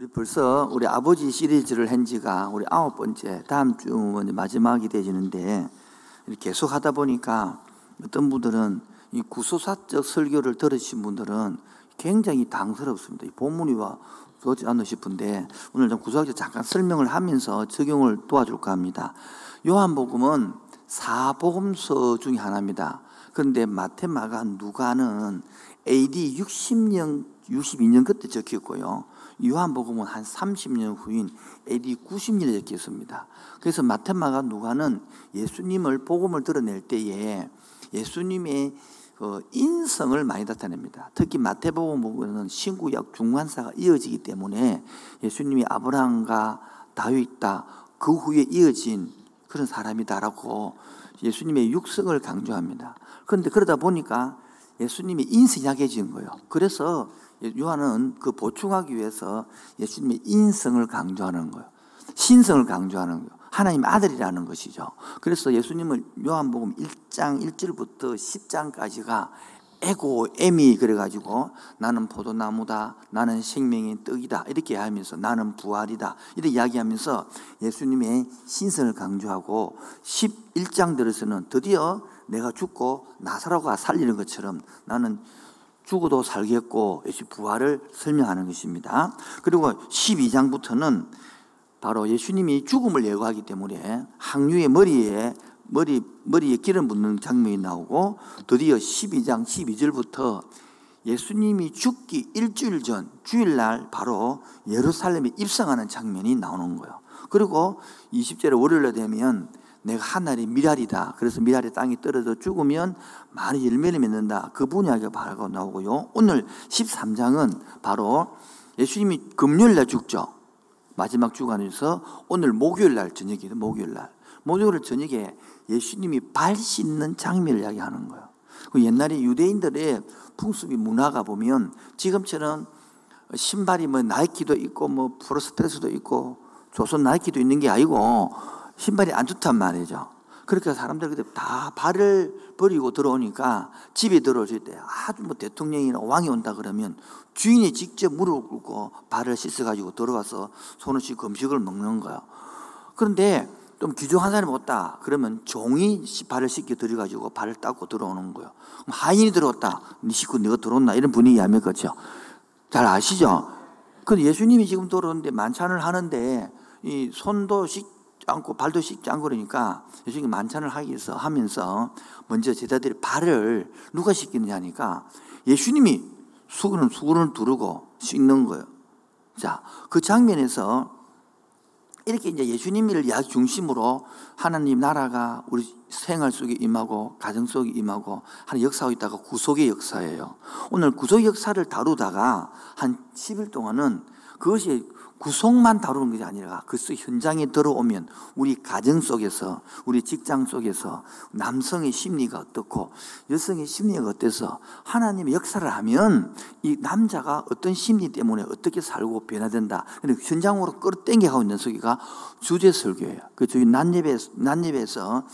우리 벌써 우리 아버지 시리즈를 한 지가 우리 아홉 번째, 다음 주면 마지막이 되지는데 계속 하다 보니까 어떤 분들은 이 구소사적 설교를 들으신 분들은 굉장히 당스럽습니다. 이 본문이 와 그렇지 않나 싶은데 오늘 좀 구소사적 잠깐 설명을 하면서 적용을 도와줄까 합니다. 요한복음은 사복음서 중에 하나입니다. 그런데 마테마가 누가는 AD 60년, 62년 그때 적혔고요. 요한복음은 한 30년 후인 AD 90년에 적혔습니다. 그래서 마테마가 누가는 예수님을 복음을 드러낼 때에 예수님의 그 인성을 많이 나타냅니다. 특히 마태복음 보면 신구약 중간사가 이어지기 때문에 예수님이 아브라함과 다윗다 그 후에 이어진 그런 사람이다라고 예수님의 육성을 강조합니다. 그런데 그러다 보니까 예수님의 인성이 약해진 거예요. 그래서 요한은 그 보충하기 위해서 예수님의 인성을 강조하는 거예요. 신성을 강조하는 거예요. 하나님 아들이라는 것이죠. 그래서 예수님을 요한복음 1장 1절부터 10장까지가 에고 에미 그래가지고 나는 포도나무다 나는 생명의 떡이다 이렇게 하면서 나는 부활이다 이렇게 이야기하면서 예수님의 신성을 강조하고 11장 들어서는 드디어 내가 죽고 나사로가 살리는 것처럼 나는 죽어도 살겠고 예수 부활을 설명하는 것입니다. 그리고 12장부터는 바로 예수님이 죽음을 예고하기 때문에 항류의 머리에 머리 머리에 기름 붓는 장면이 나오고 드디어 12장 12절부터 예수님이 죽기 일주일 전 주일날 바로 예루살렘에 입성하는 장면이 나오는 거예요. 그리고 20절에 월요일에 되면 내가 하늘이 미랄이다. 그래서 미랄이 땅에 떨어져 죽으면 많은 열매를 맺는다. 그 분야가 바로 나오고요. 오늘 13장은 바로 예수님이 금요일 날 죽죠. 마지막 주간에서 오늘 목요일 날 저녁이에요. 목요일 날. 목요일 저녁에 예수님이 발 씻는 장면을 이야기하는 거예요. 그 옛날에 유대인들의 풍습이 문화가 보면 지금처럼 신발이 뭐 나이키도 있고 뭐 프로스페스도 있고 조선 나이키도 있는 게 아니고 신발이 안 좋단 말이죠. 그렇게 사람들이 다 발을 버리고 들어오니까 집에 들어오실 때 아주 뭐 대통령이나 왕이 온다 그러면 주인이 직접 무릎 꿇고 발을 씻어가지고 들어와서 손을 씻고 음식을 먹는 거예요. 그런데 좀 귀중한 사람이 왔다. 그러면 종이 발을 씻겨 들여가지고 발을 닦고 들어오는 거예요. 하인이 들어왔다. 네 씻고 네가 들어온다. 이런 분위기 하면 그렇죠. 잘 아시죠? 근데 예수님이 지금 들어오는데 만찬을 하는데 이 손도 씻 않고 발도 씻지 않고 그러니까 예수님이 만찬을 하기 위해서 하면서 먼저 제자들이 발을 누가 씻기느냐 하니까 예수님이 수건을 수건을 두르고 씻는 거예요. 자, 그 장면에서 이렇게 이제 예수님을 이야기 중심으로 하나님 나라가 우리 생활 속에 임하고 가정 속에 임하고 하는 역사가 있다가 구속의 역사예요. 오늘 구속 역사를 다루다가 한 10일 동안은 그것이 구속만 다루는 것이 아니라 그 현장에 들어오면 우리 가정 속에서 우리 직장 속에서 남성의 심리가 어떻고 여성의 심리가 어때서 하나님의 역사를 하면 이 남자가 어떤 심리 때문에 어떻게 살고 변화된다. 현장으로 끌어당겨 가고 있는 설교가 주제 설교예요. 그 저희 난예배 난예배에서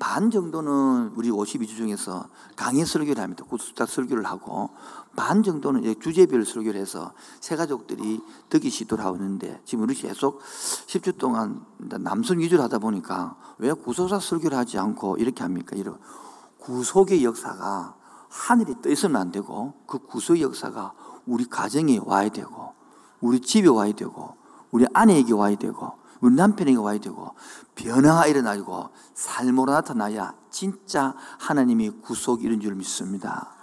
반 정도는 우리 52주 중에서 강의 설교를 합니다. 구수작 설교를 하고 반 정도는 주제별 설교를 해서 세 가족들이 하고 있는데 지금 우리 계속 10주 동안 남성 위주로 하다 보니까 왜 구속사 설교를 하지 않고 이렇게 합니까? 이런 구속의 역사가 하늘이 떠 있으면 안 되고 그 구속의 역사가 우리 가정에 와야 되고 우리 집에 와야 되고 우리 아내에게 와야 되고 우리 남편에게 와야 되고 변화가 일어나고 삶으로 나타나야 진짜 하나님이 구속이 이런 줄 믿습니다.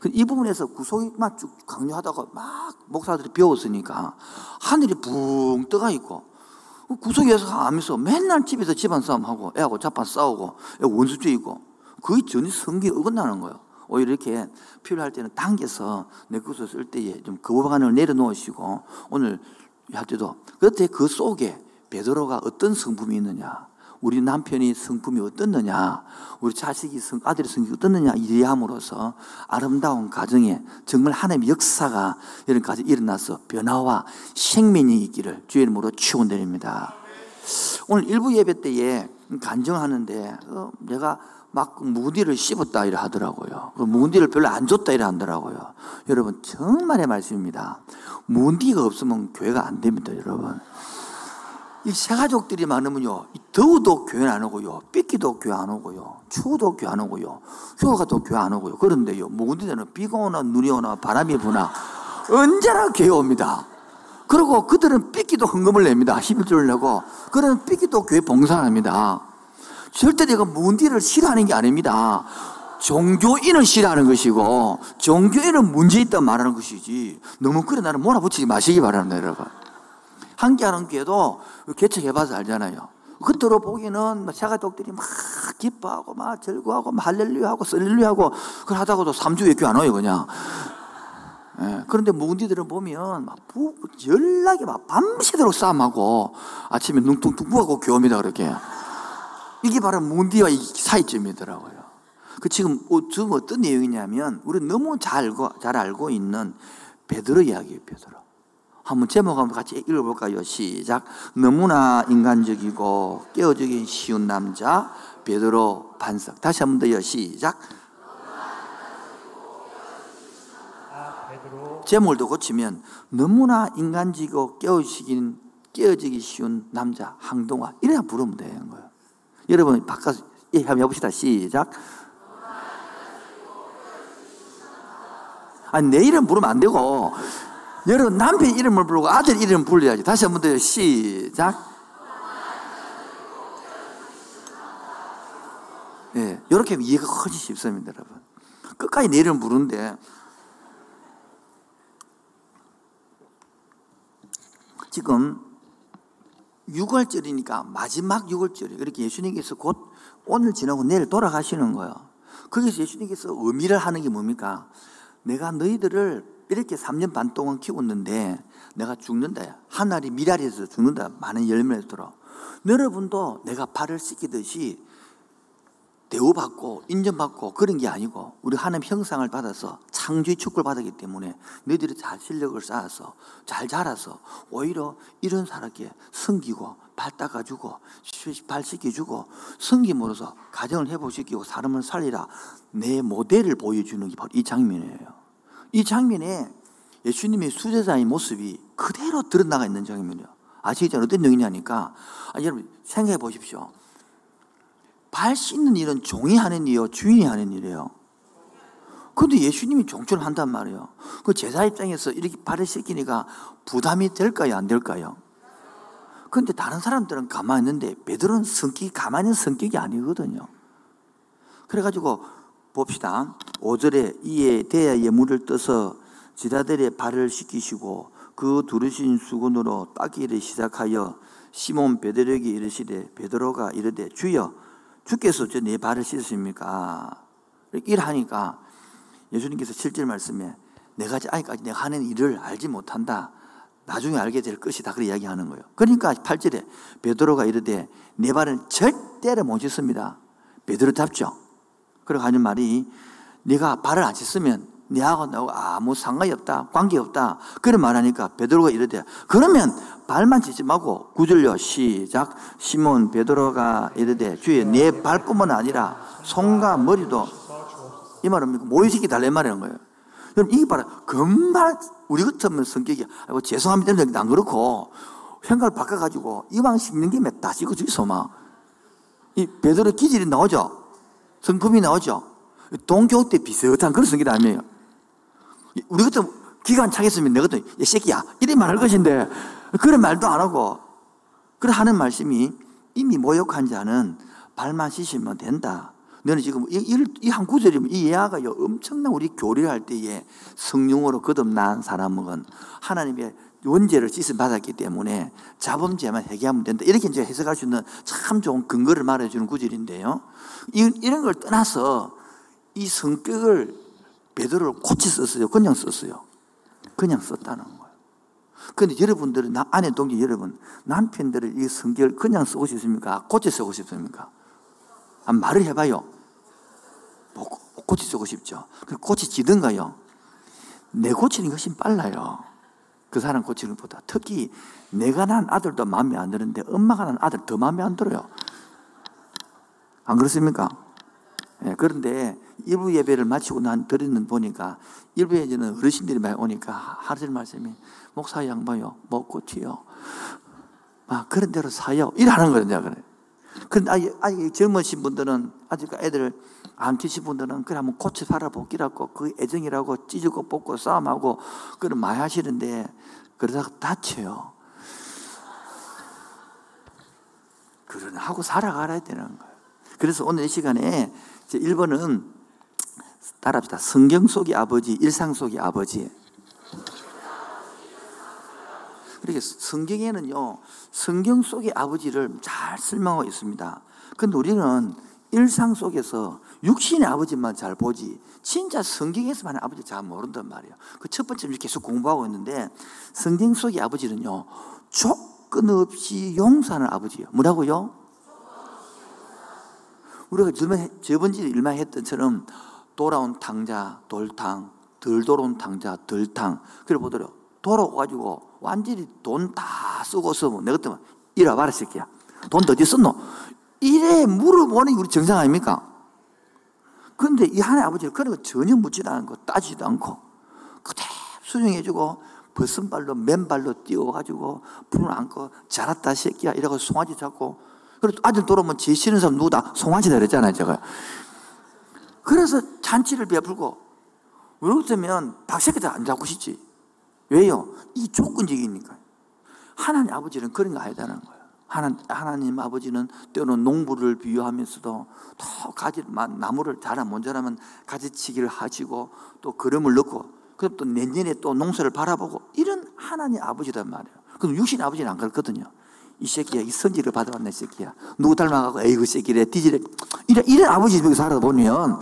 그이 부분에서 구속만 쭉 강요하다가 막 목사들이 배웠으니까 하늘이 붕 떠가 있고 구속에서 하면서 맨날 집에서 집안 싸움하고 애하고 자판 싸우고 원수죄 있고 거의 전혀 성경에 어긋나는 거예요. 오히려 이렇게 필요할 때는 당겨서 내 것을 쓸 때에 좀 거부반을 내려놓으시고 오늘 할 때도 그때 그 속에 베드로가 어떤 성품이 있느냐 우리 남편이 성품이 어떻느냐, 우리 자식이 성, 아들의 성품이 어떻느냐 이해함으로써 아름다운 가정에 정말 하나님의 역사가 이런 가정 일어나서 변화와 생명이 있기를 주의 이름으로 축원드립니다. 오늘 일부 예배 때에 간정하는데 어, 내가 막 묵은디를 씹었다 이래 하더라고요. 그 묵은디를 별로 안 줬다 이래 하더라고요. 여러분 정말의 말씀입니다. 묵은디가 없으면 교회가 안 됩니다, 여러분. 이 새가족들이 많으면요, 더워도 교회 안 오고요, 삐끼도 교회 안 오고요, 추워도 교회 안 오고요, 휴가도 교회 안 오고요. 그런데요, 묵은디는 비가 오나 눈이 오나 바람이 부나 언제나 교회 옵니다. 그리고 그들은 삐끼도 헌금을 냅니다. 11조를 내고. 그런 삐끼도 교회 봉사합니다. 절대 내가 문디를 싫어하는 게 아닙니다. 종교인을 싫어하는 것이고, 종교인은 문제 있다 말하는 것이지, 너무 그래 나를 몰아붙이지 마시기 바랍니다, 여러분. 함께하는 교회도 개척해봐서 알잖아요. 겉으로 보기는 자가족들이 막 기뻐하고 막 즐거워하고 막 할렐루야하고 썰렐루야하고 그걸 하다가도 3주에 교회 안 와요, 그냥. 예, 그런데 묵은디들은 보면 막 부, 연락이 막 밤새도록 싸움하고 아침에 눈뚱뚱 부하고 교합니다 그렇게. 이게 바로 묵은디와 사이점이더라고요. 그 지금 어, 지금 어떤 내용이냐면 우리 너무 잘 알고 잘 알고 있는 베드로 이야기예요, 베드로. 한번 제목 한번 같이 읽어볼까요? 시작. 너무나 인간적이고 깨어지기 쉬운 남자 베드로 반석. 다시 한 번 더요. 시작. 제목을 더 고치면 너무나 인간지고 깨어지긴 깨어지기 쉬운 남자 항동화 이래야 부르면 되는 거예요. 여러분 바꿔 예, 한번 해봅시다. 시작. 아니 내 이름 부르면 안 되고 여러분 남편 이름을 부르고 아들 이름 불러야지. 다시 한 번 더 시작. 예, 이렇게 하면 이해가 훨씬 쉽습니다, 여러분. 끝까지 내 이름 부르는데 지금 6월절이니까 마지막 6월절이에요. 이렇게 예수님께서 곧 오늘 지나고 내일 돌아가시는 거예요. 거기서 예수님께서 의미를 하는 게 뭡니까? 내가 너희들을 이렇게 3년 반 동안 키웠는데 내가 죽는다. 하늘이 미랄에서 죽는다. 많은 열매를 들어. 여러분도 내가 발을 씻기듯이 대우받고 인정받고 그런 게 아니고 우리 하나님 형상을 받아서 창조의 축복을 받았기 때문에 너희들이 잘 실력을 쌓아서 잘 자라서 오히려 이런 사람께 섬기고 발 닦아주고 발 씻겨주고 섬김으로써 가정을 회복시키고 사람을 살리라 내 모델을 보여주는 게 바로 이 장면이에요 이 장면에 예수님의 수제자의 모습이 그대로 드러나가 있는 장면이에요 아시겠죠? 어떤 내용이냐니까 아니, 여러분 생각해 보십시오 발 씻는 일은 종이 하는 일이요, 주인이 하는 일이에요. 근데 예수님이 종처럼 한단 말이에요. 그 제자 입장에서 이렇게 발을 씻기니까 부담이 될까요, 안 될까요? 근데 다른 사람들은 가만히 있는데 베드로는 성격이 가만히 있는 성격이 아니거든요. 그래가지고 봅시다. 5절에 이에 대야에 물을 떠서 지다들의 발을 씻기시고 그 두르신 수건으로 닦기를 시작하여 시몬 베드로에게 이르시되 베드로가 이르되 주여 주께서 내 발을 씻으십니까? 일하니까 예수님께서 7절 말씀에 내가 아직까지 내가 하는 일을 알지 못한다. 나중에 알게 될 것이다. 그렇게 이야기하는 거예요. 그러니까 8절에 베드로가 이르되 내 발은 절대로 못 씻습니다. 베드로 답죠. 그러고 하는 말이 네가 발을 안 씻으면 네하고 나하고 아무 상관이 없다. 관계 없다. 그런 말하니까 베드로가 이르되 그러면 발만 씻지 말고 구절요 시작 시몬 베드로가 이르되 주의 내 발뿐만 아니라 손과 머리도 이 말은 모이시키 달래 말하는 거예요. 여러분 이게 바로 금발 우리 같으면 성격이 아이고 죄송합니다. 안 그렇고 생각을 바꿔가지고 이왕 씻는 김에 다 씻고 주이소 이 베드로 기질이 나오죠. 성품이 나오죠. 동교 때 비슷한 그런 성격 아니에요. 우리 같은 기간 차겠으면 내 같은 이 새끼야 이래 말할 것인데 그런 말도 안 하고 그래 하는 말씀이 이미 모욕한 자는 발만 씻으면 된다. 너는 지금 이한 구절이면 이 예화가요 엄청난 우리 교리를 할 때에 성령으로 거듭난 사람은 하나님의 원죄를 씻음 받았기 때문에 자범죄만 회개하면 된다. 이렇게 이제 해석할 수 있는 참 좋은 근거를 말해주는 구절인데요. 이런 걸 떠나서 이 성격을 베드로를 고치 썼어요. 그냥 썼어요. 그냥 썼다는 거예요. 근데 여러분들은, 나, 아내 동지 여러분, 남편들을 이 성격을 그냥 쓰고 싶습니까? 고치 쓰고 싶습니까? 한 말을 해봐요. 뭐, 고치 쓰고 싶죠. 고치 지든가요? 내 고치는 것이 빨라요. 그 사람 고치는 것보다. 특히 내가 난 아들도 마음에 안 드는데 엄마가 난 아들 더 마음에 안 들어요. 안 그렇습니까? 예, 그런데 일부 예배를 마치고 난 드리는 보니까 일부 예배는 어르신들이 많이 오니까 하루질 말씀이 목사 양반요 먹고튀요 막 그런 대로 사요 이러는 거예요 그래. 근데 아직, 아직 젊으신 분들은 아직 애들 안 키신 분들은 그래 한번 고치 팔아보기라고 그 애정이라고 찢고 뽑고 싸움하고 그런 많이 하시는데 그러다가 다쳐요. 그런 하고 살아가야 되는 거예요. 그래서 오늘 이 시간에 1번은 따라합시다. 성경 속의 아버지, 일상 속의 아버지. 그렇게 성경에는요, 성경 속의 아버지를 잘 설명하고 있습니다. 근데 우리는 일상 속에서 육신의 아버지만 잘 보지, 진짜 성경에서만 아버지 잘 모른단 말이에요. 그 첫 번째 계속 공부하고 있는데, 성경 속의 아버지는요, 조건 없이 용서하는 아버지예요. 뭐라고요? 우리가 저번주에 일만 했던처럼 돌아온 탕자, 돌탕, 덜 돌아온 탕자, 덜탕. 그래 보더라. 돌아와가지고 완전히 돈 다 쓰고서 내가 그때 이리 와봐라, 새끼야. 돈 어디 썼노? 이래 물어보는 게 우리 정상 아닙니까? 근데 이 하나의 아버지는 그런 거 전혀 묻지도 않고 따지도 않고 그대로 수용해주고 벗은발로 맨발로 뛰어가지고 불을 안고 자랐다 새끼야 이러고 송아지 잡고 그리고 아들 돌아오면 제 싫은 사람 누구다? 송아지다 그랬잖아요 제가 그래서 잔치를 베풀고 그렇다면 박새끼들 안 잡고 싶지 왜요? 이 조건적이니까 하나님 아버지는 그런 거 아니다는 거예요 하나, 하나님 아버지는 때로는 농부를 비유하면서도 더 가지, 나무를 자라 못 자라면 가지치기를 하시고 또 그름을 넣고 그럼 또 내년에 또 농사를 바라보고 이런 하나님 아버지란 말이에요. 그럼 육신 아버지는 안 그렇거든요. 이 새끼야, 이 성질을 받아왔네, 새끼야. 누구 닮아가고, 에이 그 새끼래, 뒤지래. 이런, 이런 아버지 집에 살아 보면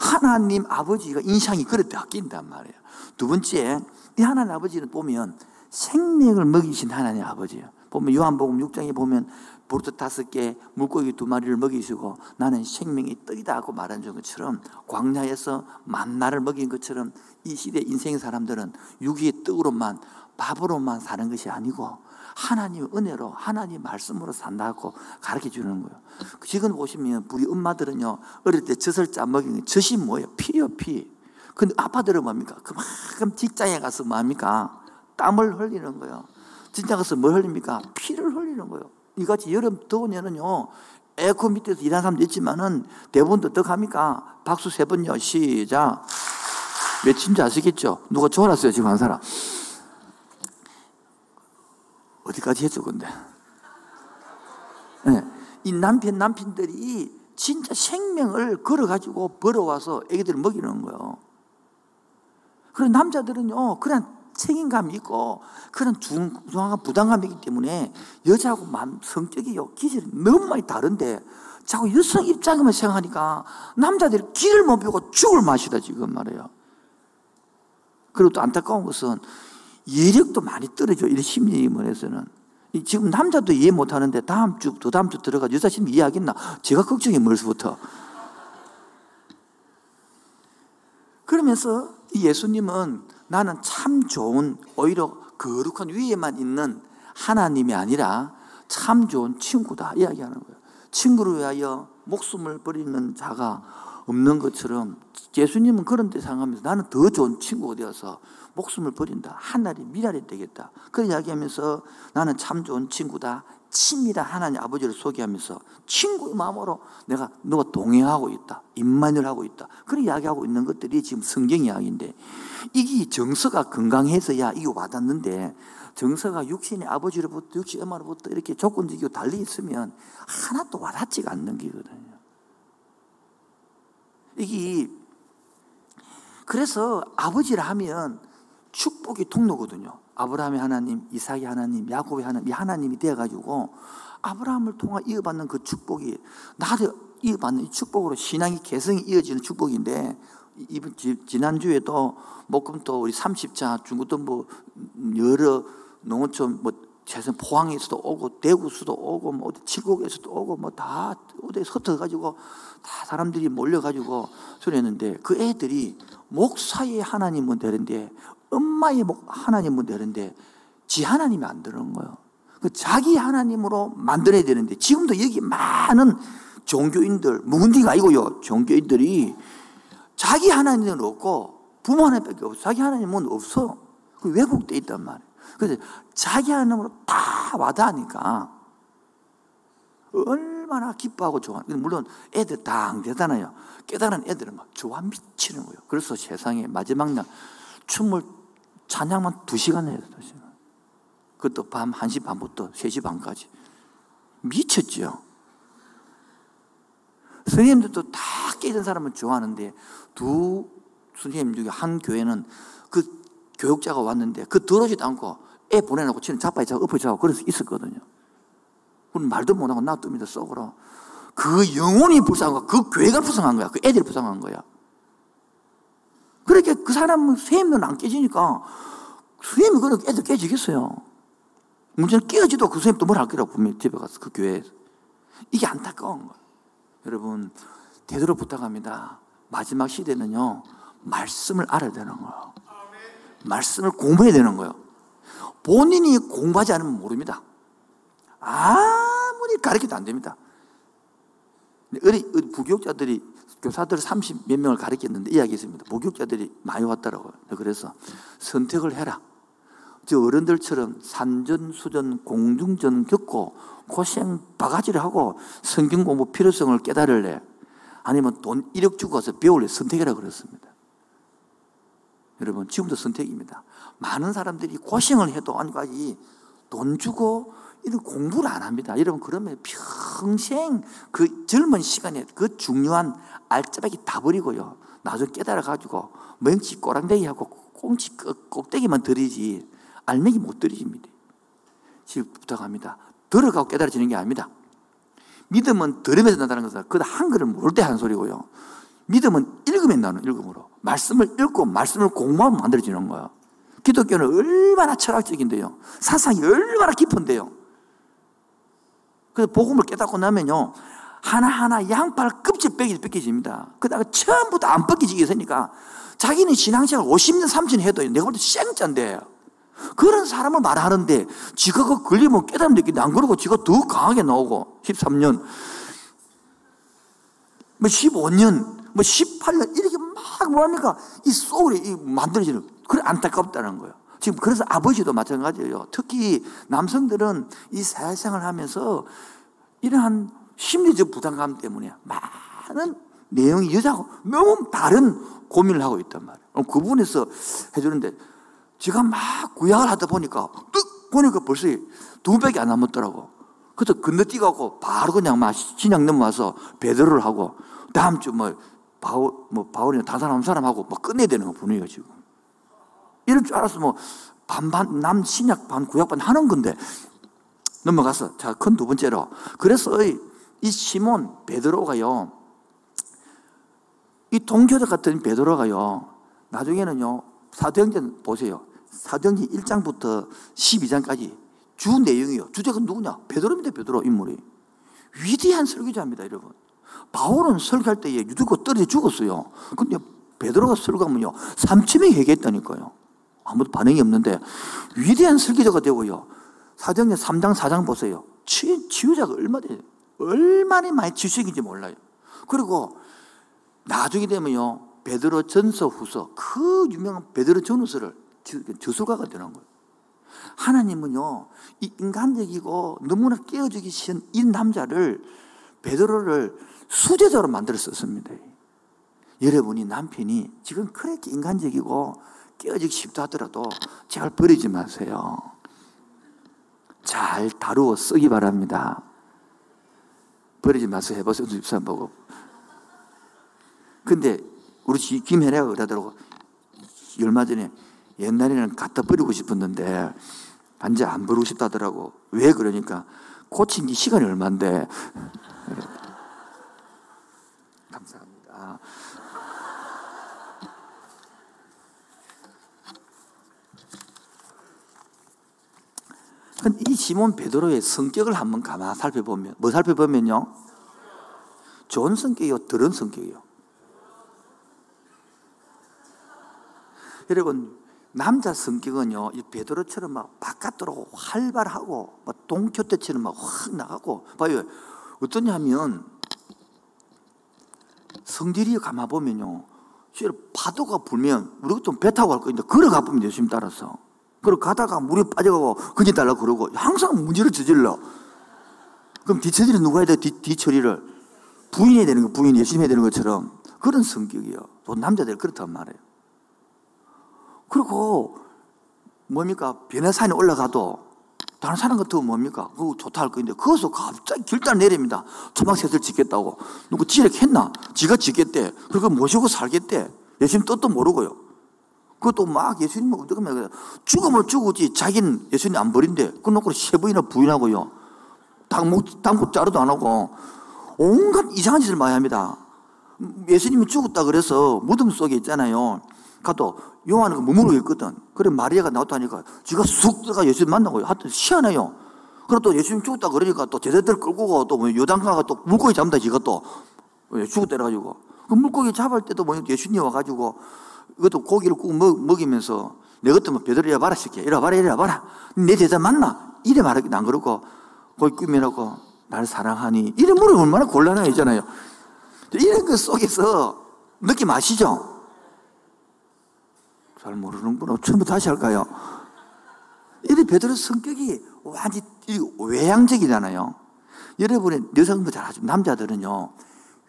하나님 아버지가 인상이 그래 바뀐단 말이에요. 두 번째, 이 하나님 아버지는 보면 생명을 먹이신 하나님 아버지예요. 보면 요한복음 6장에 보면 보르트 다섯 개, 물고기 두 마리를 먹이시고 나는 생명의 떡이다 하고 말한 것처럼 광야에서 만나를 먹인 것처럼 이 시대 인생 사람들은 육의 떡으로만 밥으로만 사는 것이 아니고 하나님 은혜로 하나님 말씀으로 산다고 가르쳐 주는 거예요. 지금 보시면 우리 엄마들은요 어릴 때 젖을 짜 먹이는 젖이 뭐예요? 피요 피. 근데 아빠들은 뭡니까? 그만큼 직장에 가서 뭡니까? 땀을 흘리는 거예요. 진짜 가서 뭘 흘립니까? 피를 흘리는 거예요. 이같이 여름 더운 년은요, 에어컨 밑에서 일하는 사람도 있지만은 대부분 어떡합니까? 박수 세 번요. 시작. 몇인지 아시겠죠? 누가 좋아놨어요, 지금 한 사람. 어디까지 했죠, 근데? 네. 이 남편, 남편들이 진짜 생명을 걸어가지고 벌어와서 애기들을 먹이는 거예요. 그런 남자들은요, 그냥 책임감이 있고 그런 중요한 부담감이기 때문에 여자하고 성격이 기질이 너무 많이 다른데 자꾸 여성 입장에만 생각하니까 남자들이 길을 못 배우고 죽을 맛이다 지금 말이에요. 그리고 또 안타까운 것은 예력도 많이 떨어져 이런 심리면에서는 지금 남자도 이해 못하는데 다음 주, 또 다음 주 들어가 여자 심리 이해하겠나? 제가 걱정이 멀서부터. 그러면서 이 예수님은 나는 참 좋은 오히려 거룩한 위에만 있는 하나님이 아니라 참 좋은 친구다 이야기하는 거예요. 친구를 위하여 목숨을 버리는 자가 없는 것처럼 예수님은 그런 데 상하면서 나는 더 좋은 친구가 되어서 목숨을 버린다. 하늘이 미랄이 되겠다. 그런 이야기하면서 나는 참 좋은 친구다. 친밀한 하나님 아버지를 소개하면서 친구의 마음으로 내가 너가 동행하고 있다. 임만을 하고 있다. 그런 이야기하고 있는 것들이 지금 성경 이야기인데 이게 정서가 건강해서야 이게 와닿는데 정서가 육신의 아버지로부터 육신의 엄마로부터 이렇게 조건적이고 달리 있으면 하나도 와닿지가 않는 게거든요. 이게 그래서 아버지라 하면 축복의 통로거든요. 아브라함의 하나님, 이삭의 하나님, 야곱의 하나님, 이 하나님이 되어가지고 아브라함을 통해 이어받는 그 축복이 나를 이어받는 이 축복으로 신앙이 개성이 이어지는 축복인데 이번 지난주에도 목금도 우리 30자 중국도 뭐 여러 농어촌 뭐 재선 포항에서도 오고 대구에서도 오고 뭐 어디 칠곡에서도 오고 뭐 다 어디 흩어 가지고 다 사람들이 몰려 가지고 소리했는데 그 애들이 목사의 하나님은 되는데 엄마의 하나님은 되는데 지 하나님이 안 되는 거예요. 그 자기 하나님으로 만들어야 되는데 지금도 여기 많은 종교인들, 묵은디가 아니고요. 종교인들이 자기 하나님은 없고 부모 하나님밖에 없어. 자기 하나님은 없어. 그 왜곡돼 있단 말이에요. 그래서 자기 하나님으로 다 와닿으니까 얼마나 기뻐하고 좋아. 물론 애들 다 대단해요. 깨달은 애들은 막 좋아 미치는 거예요. 그래서 세상에 마지막 날 춤을 찬양만 두 시간 해요. 두 시간. 그것도 밤 1시 반부터 3시 반까지. 미쳤죠. 선생님들도 다 깨진 사람을 좋아하는데 두 선생님 중에 한 교회는 그 교육자가 왔는데 그 들어오지도 않고 애 보내놓고 치는 자빠이 자고 엎어 자고 그래서 있었거든요. 그럼 말도 못하고 놔둡니다, 속으로. 그 영혼이 불쌍한 거야. 그 교회가 불쌍한 거야. 그 애들이 불쌍한 거야. 그렇게 그 사람은 선생님은 안 깨지니까 선생님이 그렇게 애들 깨지겠어요. 문제는 깨어지도 그 선생님 또뭘 할 거라고 분명히 집에 가서 그 교회에서. 이게 안타까운 거예요. 여러분, 되도록 부탁합니다. 마지막 시대는요, 말씀을 알아야 되는 거예요. 말씀을 공부해야 되는 거예요. 본인이 공부하지 않으면 모릅니다. 아무리 가르쳐도 안 됩니다. 어리 부교육자들이 교사들 30 몇 명을 가르쳤는데 이야기했습니다. 부교육자들이 많이 왔더라고요. 그래서 선택을 해라. 저 어른들처럼 산전수전 공중전 겪고 고생 바가지를 하고 성경 공부 필요성을 깨달을래 아니면 돈 1억 주고 가서 배울래 선택해라 그랬습니다. 여러분 지금도 선택입니다. 많은 사람들이 고생을 해도 아니 돈 주고 이런 공부를 안 합니다. 여러분 그러면 평생 그 젊은 시간에 그 중요한 알짜배기 다 버리고요. 나중에 깨달아 가지고 멍치 꼬랑대기 하고 꽁치 꼭대기만 들이지 알맹이 못 들이집니다. 지금 부탁합니다. 들어가고 깨달아지는 게 아닙니다. 믿음은 들으면서 나타나는 것은 그다 한글을 모를 때 하는 소리고요. 믿음은 읽으면 나는 읽음으로. 말씀을 읽고 말씀을 공부하면 만들어지는 거예요. 기독교는 얼마나 철학적인데요. 사상이 얼마나 깊은데요. 그래서 복음을 깨닫고 나면요. 하나하나 양팔 껍질 빼기 벗겨집니다. 그다가 처음부터 안 벗겨지게 되니까 자기는 신앙생활 50년, 30년 해도 내가 볼 때 쌩짠데 그런 사람을 말하는데 지가 그 걸리면 깨달음 느끼는데 안 그러고 지가 더 강하게 나오고 13년 뭐 15년 뭐 18년 이렇게 막 뭐합니까 이 소울이 만들어지는 그래 안타깝다는 거예요. 지금 그래서 아버지도 마찬가지예요. 특히 남성들은 이 사회생활을 하면서 이러한 심리적 부담감 때문에 많은 내용이 여자하고 너무 다른 고민을 하고 있단 말이에요. 그 부분에서 해주는데 제가 막 구약을 하다 보니까 뚝 보니까 벌써 두 배밖에 안 남았더라고. 그래서 건너뛰고 바로 그냥 막 신약 넘어와서 배도를 하고 다음 주 뭐 바울 뭐 바울이나 다른 사람 한 사람하고 뭐 끝내야 되는 거 분위기가 지금. 이럴 줄 알았어. 뭐 반반 남 신약 반 구약 반 하는 건데. 넘어가서 자 큰 두 번째로. 그래서 이 시몬 베드로가요. 이 동교자 같은 베드로가요. 나중에는요 사도행전 보세요. 사도행전 1장부터 12장까지 주 내용이요. 주제가 누구냐? 베드로입니다 베드로 인물이. 위대한 설교자입니다 여러분. 바울은 설교할 때에 유두고 떨어져 죽었어요. 근데 베드로가 설교하면요 3천명이 회개했다니까요 아무도 반응이 없는데 위대한 설교자가 되고요. 사도행전 3장 4장 보세요. 치, 치유자가 얼마나 얼마나 많이 지식인지 몰라요. 그리고 나중에 되면요. 베드로 전서 후서 그 유명한 베드로 전후서를 저술가가 되는 거예요. 하나님은요. 이 인간적이고 너무나 깨어지기 쉬운 이 남자를 베드로를 수제자로 만들어 썼습니다. 여러분이 남편이 지금 그렇게 인간적이고 깨어지기 쉽다 하더라도 잘 버리지 마세요. 잘 다루어 쓰기 바랍니다. 버리지 마세요. 해보세요. 집사 보고. 근데 우리 김혜래가 그러더라고. 얼마 전에 옛날에는 갖다 버리고 싶었는데 반제 안 버리고 싶다더라고. 왜 그러니까 고친 지 시간이 얼만데. 감사합니다. 이 시몬 베드로의 성격을 한번 가만 살펴보면 뭐 살펴보면요 좋은 성격이요 들은 성격이요 여러분 남자 성격은요 이 베드로처럼 막 바깥으로 활발하고 막 동교태처럼 막 확 나가고 봐요 어떠냐면 성질이 가만 보면요. 파도가 불면 우리가 좀 배 타고 갈 거인데 걸어가 보면 예수님 따라서. 그리고 가다가 물에 빠져가고 그지 달라 그러고 항상 문제를 저질러. 그럼 뒤처리를 누가 해야 돼? 뒤, 뒤처리를. 부인이 되는 거, 부인 예수님 해야 되는 것처럼 그런 성격이요. 또 남자들 그렇단 말이에요. 그리고 뭡니까? 변화산에 올라가도 다른 사람 같으면 뭡니까? 그거 좋다 할 건데, 거기서 갑자기 길단 내립니다. 초막셋을 짓겠다고. 누구 지력했나? 지가 짓겠대. 그리고 모시고 살겠대. 예수님 뜻도 모르고요. 그것도 막 예수님 어떻게 말 죽으면 죽었지. 자기는 예수님 안 버린대. 그 놓고 세 번이나 부인하고요. 당목, 당국 자르도 안 하고. 온갖 이상한 짓을 많이 합니다. 예수님이 죽었다 그래서 무덤 속에 있잖아요. 가도 요한은 머무르고 있거든. 그래 마리아가 나왔다니까 지가 쑥 들어가 예수님 만나고 하여튼 희한해요. 그리고 또 예수님 죽었다 그러니까 또 제자들 끌고 또 요단가가 또 물고기 잡는다 지가 또 죽었다 그래가지고 그 물고기 잡을 때도 뭐 예수님 와가지고 이것도 고기를 꾹 먹, 먹이면서 내 것도 베드로 이리 봐라 새끼 이리 봐라 이리 봐라 내 제자 맞나? 이래 말하긴 안 그러고 거기 꾸며놓고 날 사랑하니 이래 물으면 얼마나 곤란하잖아요 이런 것 속에서 느낌 아시죠? 잘 모르는구나. 처음부터 다시 할까요? 이래 베드로 성격이 완전 외향적이잖아요. 여러분의 여성도 잘하죠. 남자들은요.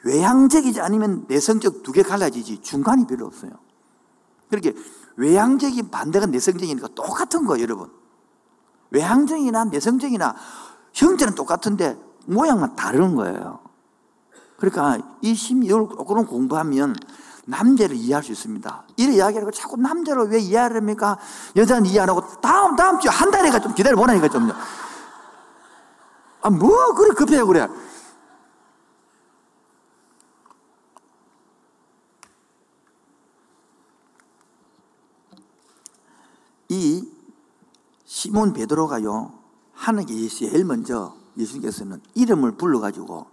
외향적이지 않으면 내성적 두 개 갈라지지 중간이 별로 없어요. 그렇게 외향적인 반대가 내성적이니까 똑같은 거예요, 여러분. 외향적이나 내성적이나 형태는 똑같은데 모양만 다른 거예요. 그러니까 이 심리를 조금 공부하면 남자를 이해할 수 있습니다. 이래 이야기하고 자꾸 남자를 왜 이해하렵니까? 여자는 이해 안 하고 다음, 다음 주에 한 달에가 좀 기다려 보라니까 좀요. 아, 뭐, 그래, 급해요, 그래. 이 시몬 베드로가요, 하나님께 제일 먼저 예수님께서는 이름을 불러가지고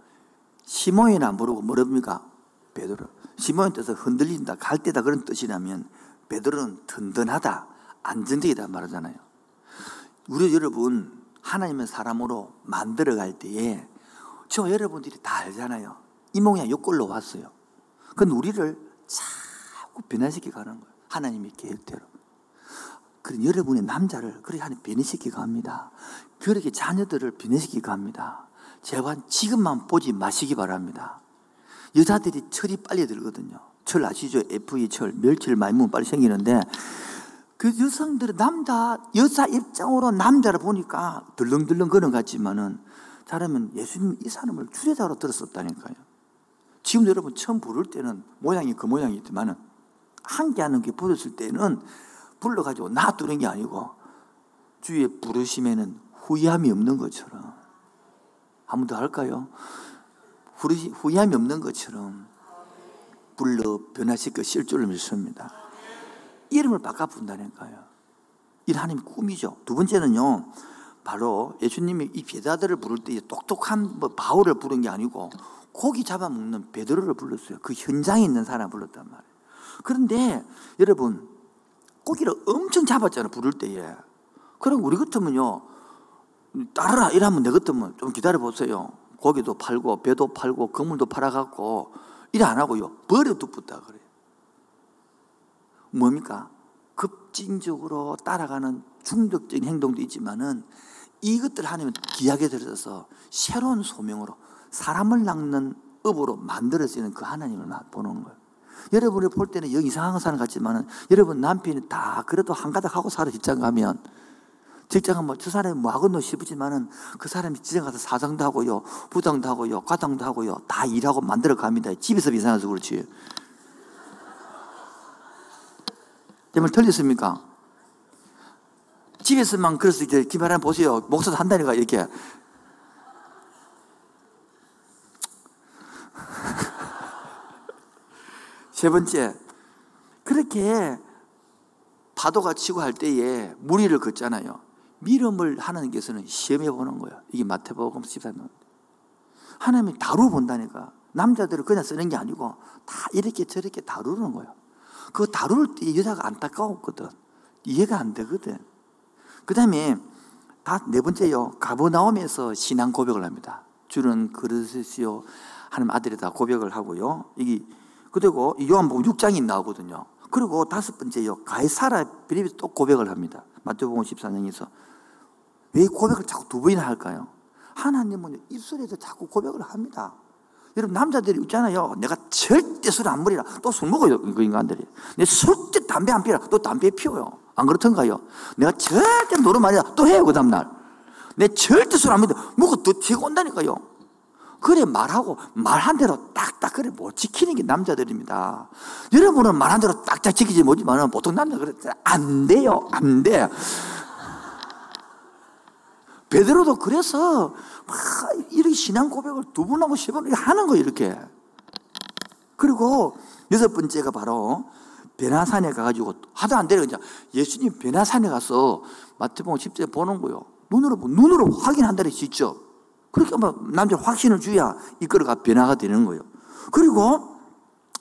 시몬이나 부르고 뭐랍니까? 베드로. 시몬의 뜻은 흔들린다, 갈 때다 그런 뜻이라면 베드로는 든든하다, 안정적이다 말하잖아요. 우리 여러분 하나님의 사람으로 만들어 갈 때에 저 여러분들이 다 알잖아요. 이 모양 요꼴로 왔어요. 그건 우리를 자꾸 변화시켜 가는 거예요. 하나님의 계획대로. 그런 여러분의 남자를 그렇게 하나님 변화시켜 갑니다. 그렇게 자녀들을 변화시켜 갑니다. 제발 지금만 보지 마시기 바랍니다. 여자들이 철이 빨리 들거든요. 철 아시죠? FE 철, 많이 먹으면 빨리 생기는데 그 여성들은 남자, 여자 입장으로 남자를 보니까 덜렁덜렁 거는 같지만은 잘하면 예수님 이 사람을 주례자로 들었었다니까요. 지금 여러분 처음 부를 때는 모양이 그 모양이 있지만은 한개하는 게 부르실 때는 불러가지고 놔두는 게 아니고 주위에 부르시면은 후회함이 없는 것처럼 한 번 더 할까요? 후회함이 없는 것처럼 불러 변화시켜 실줄을 믿습니다. 이름을 바꿔 부른다니까요. 이 하나님 꿈이죠. 두 번째는요, 바로 예수님이 이 제자들을 부를 때 똑똑한 뭐 바울을 부른 게 아니고 고기 잡아먹는 베드로를 불렀어요. 그 현장에 있는 사람 불렀단 말이에요. 그런데 여러분, 고기를 엄청 잡았잖아요. 부를 때에. 그럼 우리 같으면요, 따르라 이러면 내 같으면 좀 기다려보세요. 고기도 팔고 배도 팔고 건물도 팔아갖고 일 안 하고요. 버려두었다 그래요. 뭡니까? 급진적으로 따라가는 중독적인 행동도 있지만은 이것들 하나님은 귀하게 들어서 새로운 소명으로 사람을 낚는 업으로 만들어지는 그 하나님을 보는 거예요. 여러분이 볼 때는 여기 이상한 사람 같지만은 여러분 남편이 다 그래도 한 가닥 하고 살아 직장 가면 직장은 뭐, 저 사람이 뭐 하건노 싶지만은 그 사람이 직장 가서 사장도 하고요, 부장도 하고요, 과장도 하고요, 다 일하고 만들어 갑니다. 집에서 이상해서 그렇지. 제말 틀렸습니까? 집에서만 그래서 이제 김하람 보세요. 목사도 한다니까, 이렇게. 세 번째, 그렇게 파도가 치고 할 때에 무리를 걷잖아요. 미름을 하나님께서는 시험해 보는 거예요. 이게 마태복음 14년. 하나님이 다루 본다니까. 남자들을 그냥 쓰는 게 아니고 다 이렇게 저렇게 다루는 거예요. 그 다룰 때 여자가 안타까웠거든. 이해가 안 되거든. 그 다음에 다 네 번째요. 가버나움에서 신앙 고백을 합니다. 주는 그러시오. 하나님 아들이 다 고백을 하고요. 이게 그리고 이 요한복음 6장이 나오거든요. 그리고 다섯 번째요. 가이사라 빌립이 또 고백을 합니다. 마태복음 14장에서 왜 고백을 자꾸 두 번이나 할까요? 하나님은 입술에서 자꾸 고백을 합니다. 여러분 남자들이 있잖아요. 내가 절대 술 안 먹이라. 또 술 먹어요. 그 인간들이. 내 절대 담배 안 피라. 또 담배 피워요. 안 그렇던가요? 내가 절대 노름 아니라 또 해요. 그 다음날. 내 절대 술 안 먹이다. 먹고 더 튀고 온다니까요. 그래 말하고 말한 대로 딱딱 그래 못 지키는 게 남자들입니다. 여러분은 말한 대로 딱딱 지키지 못지만 보통 남자 그래 안 돼요. 안 돼. 베드로도 그래서 막 이렇게 신앙 고백을 두 번하고 세 번 하는 거예요, 이렇게. 그리고 여섯 번째가 바로 베나산에 가가지고 하도 안 되려 이제 예수님 베나산에 가서 마태복음 10절 보는 거요. 눈으로 눈으로 확인한다는 있죠. 그렇게 뭐 남자 확신을 줘야 이끌어가 변화가 되는 거예요. 그리고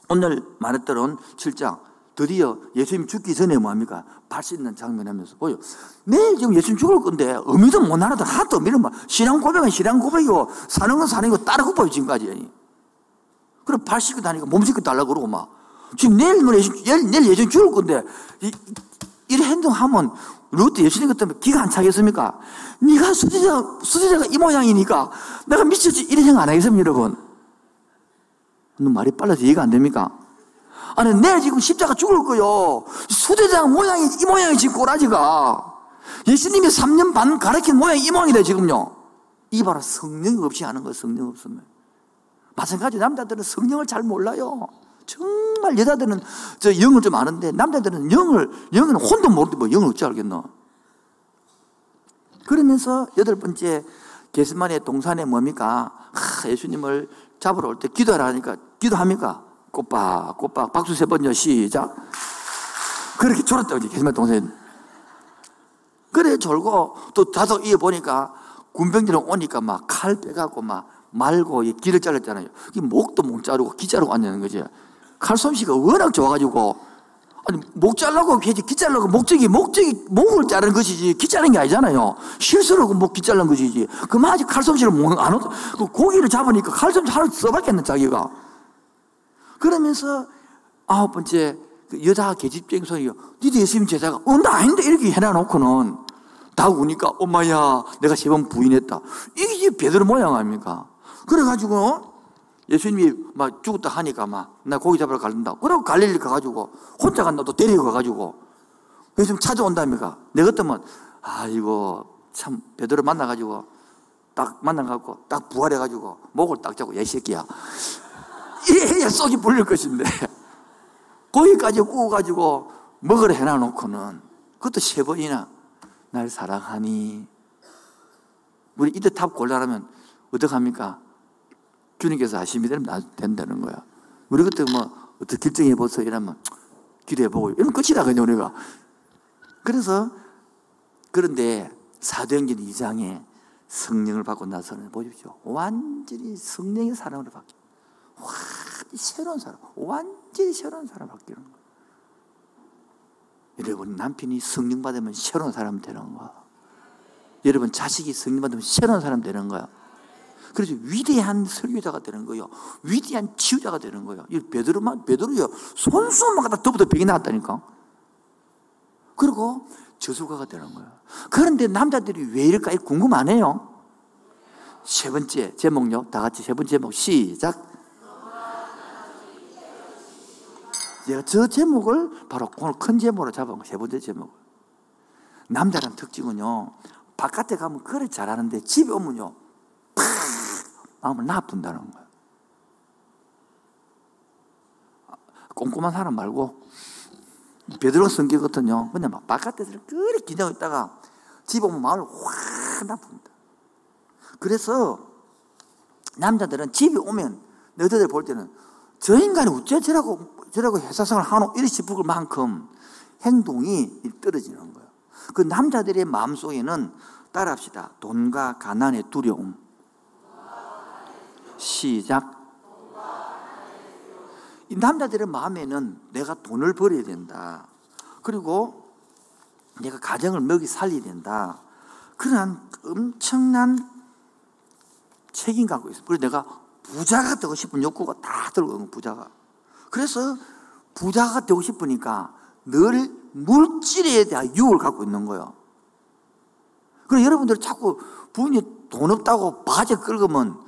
오늘 말했던 7장 드디어 예수님 죽기 전에 뭐합니까? 발 씻는 장면 하면서 보여. 내일 지금 예수님 죽을 건데 의미도 못 알아도 믿으면 뭐 신앙 고백은 신앙 고백이고 사는 건 사는 거 따르고 봐요 지금까지. 그럼 발 씻고 다니까 몸 씻고 달라고 그러고 막. 지금 내일 뭐 내일 예수님 죽을 건데 이, 이런 행동하면 롯도 예수님 같으면 기가 안 차겠습니까? 네가 수제자, 수제자가 이 모양이니까 내가 미쳤지 이런 생각 안 하겠습니까 여러분? 너 말이 빨라서 이해가 안 됩니까? 아니, 내일 지금 십자가 죽을 거요. 수대장 모양이, 이 모양이 지금 꼬라지가. 예수님이 3년 반 가르친 모양이 이 모양이래, 지금요. 이 봐라, 성령 없이 하는 거예요, 성령 없으면. 마찬가지 남자들은 성령을 잘 몰라요. 정말 여자들은 저 영을 좀 아는데 남자들은 영을, 영은 혼도 모르는데 뭐 영을 어찌 알겠노? 그러면서 여덟 번째 게스만의 동산에 뭡니까? 하, 예수님을 잡으러 올 때 기도하라 하니까 기도합니까? 꼬박 꼬박 박수 세 번요 시작 그렇게 졸았다고 게스만 동산 그래 졸고 또 다섯 이어 보니까 군병들은 오니까 막 칼 빼갖고 막 말고 길을 잘랐잖아요 목도 못 자르고 기 자르고 앉는 거지 칼솜씨가 워낙 좋아가지고 아니 목 잘라고 해지 기 잘라고 목적이 목적이 목을 자르는 것이지 기 자르는 게 아니잖아요. 실수로 목기 자르는 것이지. 그만 아직 칼솜씨를 안 얻, 그 고기를 잡으니까 칼솜씨 하나 써봤겠네 자기가. 그러면서 아홉 번째 그 여자 계집쟁이 소리요 니도 예수님 제자가 어나 아닌데 이렇게 해놔놓고는 다 우니까 엄마야 내가 세 번 부인했다. 이게 베드로 모양 아닙니까? 그래가지고 예수님이 막 죽었다 하니까 막 나 고기 잡으러 갈린다. 그러고 갈릴리 가가지고 혼자 간다 또 데리고 가가지고 예수님 찾아온다니까. 내 같으면 아이고 참 베드로 만나가지고 딱 만나가지고 딱 부활해가지고 목을 딱 잡고 야이 새끼야. 이래야 쏙이 불릴 것인데 고기까지 구워가지고 먹으러 해놔놓고는 그것도 세 번이나 날 사랑하니 우리 이때 탑 골라라면 어떡합니까? 주님께서 하심이 되면 된다는 거야. 우리 그때 뭐, 어떻게 결정해 보세요? 이러면, 기도해 보고, 이러면 끝이다, 그냥 우리가. 그래서, 그런데 사도행전 2장에 성령을 받고 나서는 보십시오. 완전히 성령의 사랑으로 바뀌어. 와, 새로운 사람. 완전히 새로운 사람 바뀌는 거야. 여러분, 남편이 성령 받으면 새로운 사람 되는 거야. 여러분, 자식이 성령 받으면 새로운 사람 되는 거야. 그래서 위대한 설교자가 되는 거예요. 위대한 치유자가 되는 거예요. 이 베드로만, 베드로요. 손수만 갖다 덮어도 병이 나왔다니까. 그리고 저수가가 되는 거예요. 그런데 남자들이 왜 이럴까? 궁금 안 해요? 세 번째 제목요. 다 같이 세 번째 제목 시작. 제가 저 제목을 바로 오늘 큰 제목으로 잡은 세 번째 제목. 남자란 특징은요. 바깥에 가면 그래 잘하는데 집에 오면요. 마음을 나쁜다는 거예요. 꼼꼼한 사람 말고 베드로 성격 같은요. 그냥 막 바깥에서 그렇게 기다고 있다가 집에 오면 마음을 확 나쁩니다. 그래서 남자들은 집에 오면 너희들 볼 때는 저 인간이 어째 저라고 저라고 회사생활 하노 이리 싶을 만큼 행동이 떨어지는 거예요. 그 남자들의 마음속에는 따라합시다. 돈과 가난의 두려움, 시작. 이 남자들의 마음에는 내가 돈을 벌어야 된다. 그리고 내가 가정을 먹이 살려야 된다. 그러한 엄청난 책임 갖고 있어. 그래서 내가 부자가 되고 싶은 욕구가 다 있는 부자가. 그래서 부자가 되고 싶으니까 늘 물질에 대한 유혹을 갖고 있는 거예요. 그럼 여러분들 자꾸 부인이 돈 없다고 바지 끌으면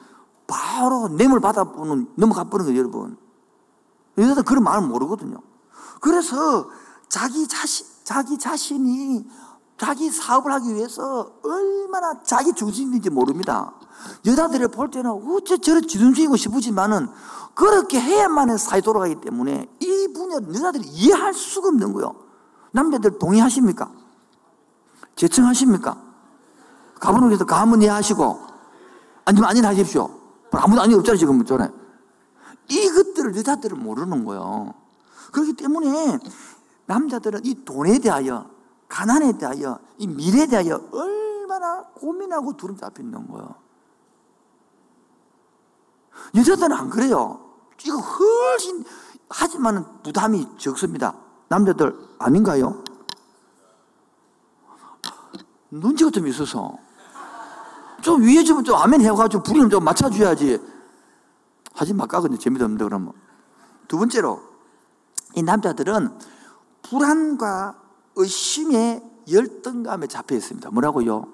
바로 뇌물 받아보는, 넘어가 버는 거예요, 여러분. 여자들 그런 마음을 모르거든요. 그래서 자기 자신, 자기 자신이 자기 사업을 하기 위해서 얼마나 자기 중심인지 모릅니다. 여자들을 볼 때는 어째 저런 지중심이고 싶으지만은 그렇게 해야만 사회 돌아가기 때문에 이 분야 여자들이 이해할 수가 없는 거예요. 남자들 동의하십니까? 제청하십니까? 가분에서 가문 이해하시고 아니면 아니나 하십시오. 아무도 아니 없잖아요 지금 전에. 이것들을 여자들은 모르는 거예요. 그렇기 때문에 남자들은 이 돈에 대하여 가난에 대하여 이 미래에 대하여 얼마나 고민하고 두름 잡혀 있는 거예요. 여자들은 안 그래요. 이거 훨씬 하지만 부담이 적습니다. 남자들 아닌가요? 눈치가 좀 있어서 좀 위에 좀, 좀 아멘 해가지고 불이좀 좀 맞춰줘야지. 하지 말까? 근데 재미도 없는데, 그러면. 두 번째로, 이 남자들은 불안과 의심의 열등감에 잡혀 있습니다. 뭐라고요?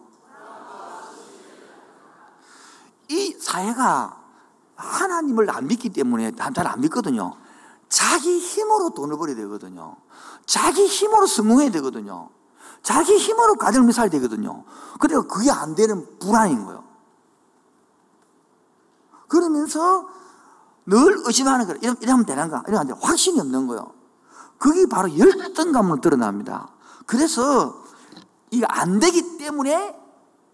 이 사회가 하나님을 안 믿기 때문에 잘 안 믿거든요. 자기 힘으로 돈을 벌어야 되거든요. 자기 힘으로 성공해야 되거든요. 자기 힘으로 가정을 살야 되거든요. 그래서 그게 안 되는 불안인 거예요. 그러면서 늘 의심하는 거예요. 이러, 이러면 되는가? 이러면 안 돼. 확신이 없는 거예요. 그게 바로 열등감으로 드러납니다. 그래서 이게 안 되기 때문에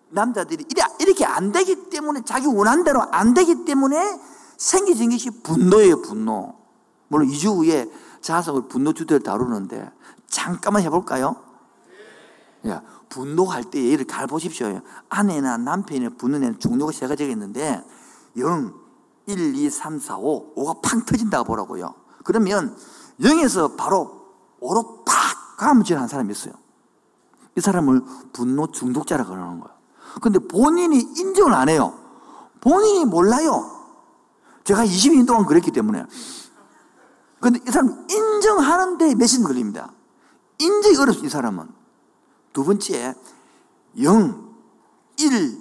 남자들이 이렇게 안 되기 때문에 자기 원한 대로 안 되기 때문에 생기진 것이 분노예요, 분노. 물론 2주 후에 자석을 분노 주제를 다루는데 잠깐만 해볼까요? 야, 분노할 때 예를 잘 보십시오. 아내나 남편이 분노는 종류가 세 가지가 있는데 0, 1, 2, 3, 4, 5, 5가 팡 터진다고 보라고요. 그러면 0에서 바로 5로 팍 지나는 사람이 있어요. 이 사람을 분노 중독자라고 그러는 거예요. 근데 본인이 인정을 안 해요. 본인이 몰라요. 제가 20년 동안 그랬기 때문에. 근데 이 사람 인정하는데 몇신 걸립니다. 인정이 어렵습니다, 이 사람은. 두 번째, 0, 1,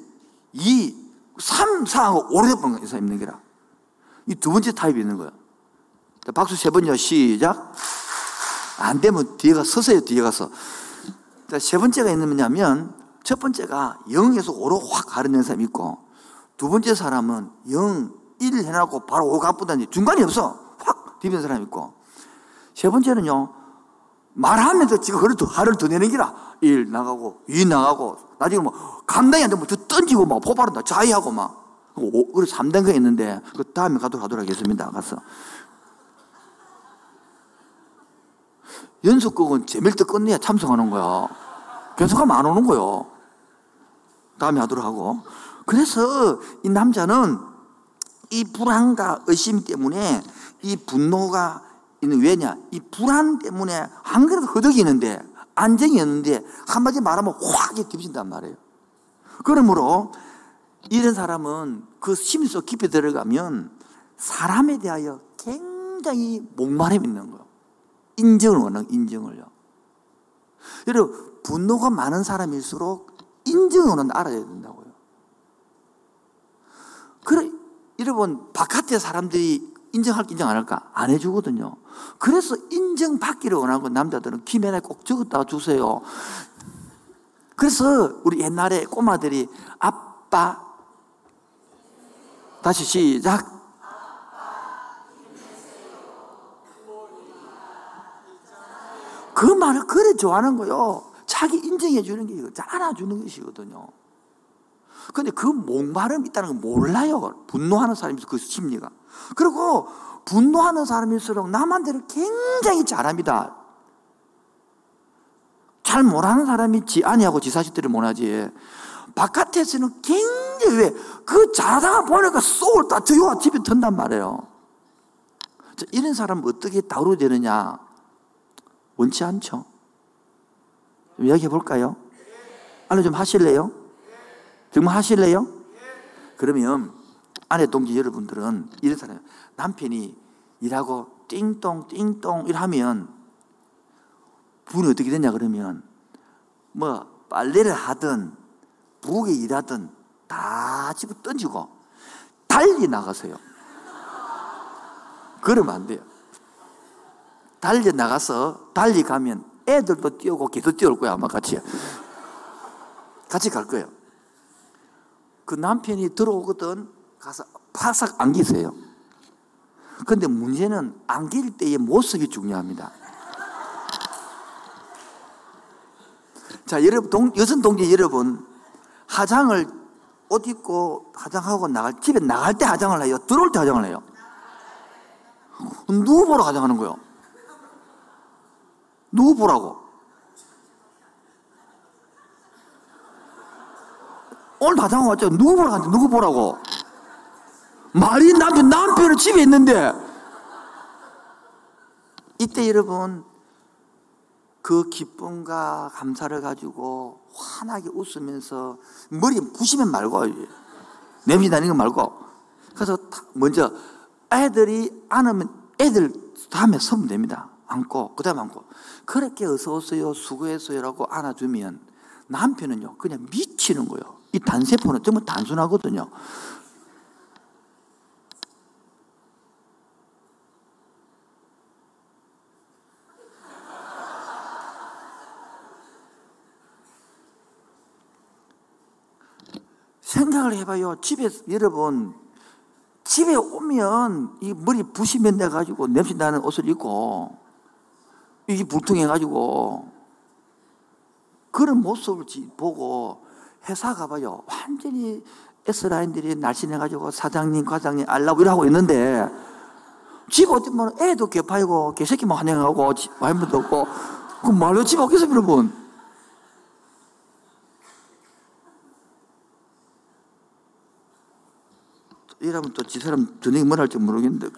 2, 3, 4하고 오래된 사람 있는 게라. 이 두 번째 타입이 있는 거야. 박수 세 번요, 시작. 안 되면 뒤에 가 서세요, 뒤에 가서. 세 번째가 있는 뭐냐면, 첫 번째가 0에서 5로 확 가르는 사람이 있고, 두 번째 사람은 0, 1 해놓고 바로 5 가쁘다니 중간이 없어. 확 뒤비는 사람이 있고, 세 번째는요, 말하면서 지금 더, 하루를 더 내는 기라. 일 나가고, 이 나가고, 나중에 뭐, 감당이 안 되면 더 던지고, 막, 포발한다. 자위하고, 막. 오, 그래서 3단계 있는데, 그 다음에 가도록 하도록 하겠습니다. 가서. 연속극은 재밀 때 끝내야 참석하는 거야. 변속하면 안 오는 거요. 다음에 하도록 하고. 그래서 이 남자는 이 불안과 의심 때문에 이 분노가 있는 왜냐? 이 불안 때문에 한 그래도 허덕이는데 안정이 없는데 한마디 말하면 확 뒤집힌단 말이에요. 그러므로 이런 사람은 그 심리 속 깊이 들어가면 사람에 대하여 굉장히 목마름이 있는 거예요. 인정을 원하는 인정을요. 여러분 분노가 많은 사람일수록 인정을 알아야 된다고요. 그래 여러분 바깥의 사람들이 인정할까 인정 안 할까? 안 해주거든요. 그래서 인정받기를 원하고 남자들은 김에나 꼭 적었다 주세요. 그래서 우리 옛날에 꼬마들이 아빠 다시 시작 그 말을 그래 좋아하는 거요. 자기 인정해 주는 게 알아주는 것이거든요. 근데 그 목마름이 있다는 걸 몰라요. 분노하는 사람이 그 심리가. 그리고 분노하는 사람일수록 남한테를 굉장히 잘합니다. 잘 못하는 사람이 지 아니하고 지 자식들을 못하지. 바깥에서는 굉장히 왜, 그 잘하다가 보니까 쏙을 다 저기와 집에 든단 말이에요. 이런 사람 어떻게 다루어야 되느냐? 원치 않죠. 이야기해 볼까요? 알려 좀 하실래요? 정말 하실래요? 그러면 아내 동지 여러분들은 이런 사람 남편이 일하고 띵동 띵동 이러면 분이 어떻게 되냐 그러면 뭐 빨래를 하든 부엌에 일하든 다 집어 던지고 달리 나가세요. 그러면 안 돼요. 달리 나가서 달리 가면 애들도 뛰어고 걔도 뛰어올 거야 아마 같이 같이 갈 거예요. 그 남편이 들어오거든 가서 파삭 안기세요. 근데 문제는 안길 때의 모습이 중요합니다. 자, 여러분, 동, 여성 동지 여러분, 화장을 옷 입고 화장하고 나갈, 집에 나갈 때 화장을 해요? 들어올 때 화장을 해요? 누구 보러 화장하는 거요? 누구 보라고? 오늘 화장하고 왔죠? 누구 보러 갔는데 누구 보라고? 말이 남편, 남편은 집에 있는데. 이때 여러분, 그 기쁨과 감사를 가지고 환하게 웃으면서 머리 부시면 말고, 냄새 나는 거 말고. 그래서 먼저 애들이 안으면 애들 다음에 서면 됩니다. 안고, 그 다음에 안고. 그렇게 어서오세요, 수고했어요라고 안아주면 남편은요, 그냥 미치는 거예요. 이 단세포는 정말 단순하거든요. 생각을 해봐요. 집에, 여러분, 집에 오면 이 머리 부시면 내가지고 냄새 나는 옷을 입고 이게 불통해가지고 그런 모습을 보고 회사 가봐요. 완전히 S라인들이 날씬해가지고 사장님, 과장님 알라고 일하고 있는데 집 어디면 애도 개파이고 개새끼만 환영하고 와인도 없고 그 말로 집 없겠어요, 여러분? 이러면 또 지 사람 저녁에 뭘 할지 모르겠는데.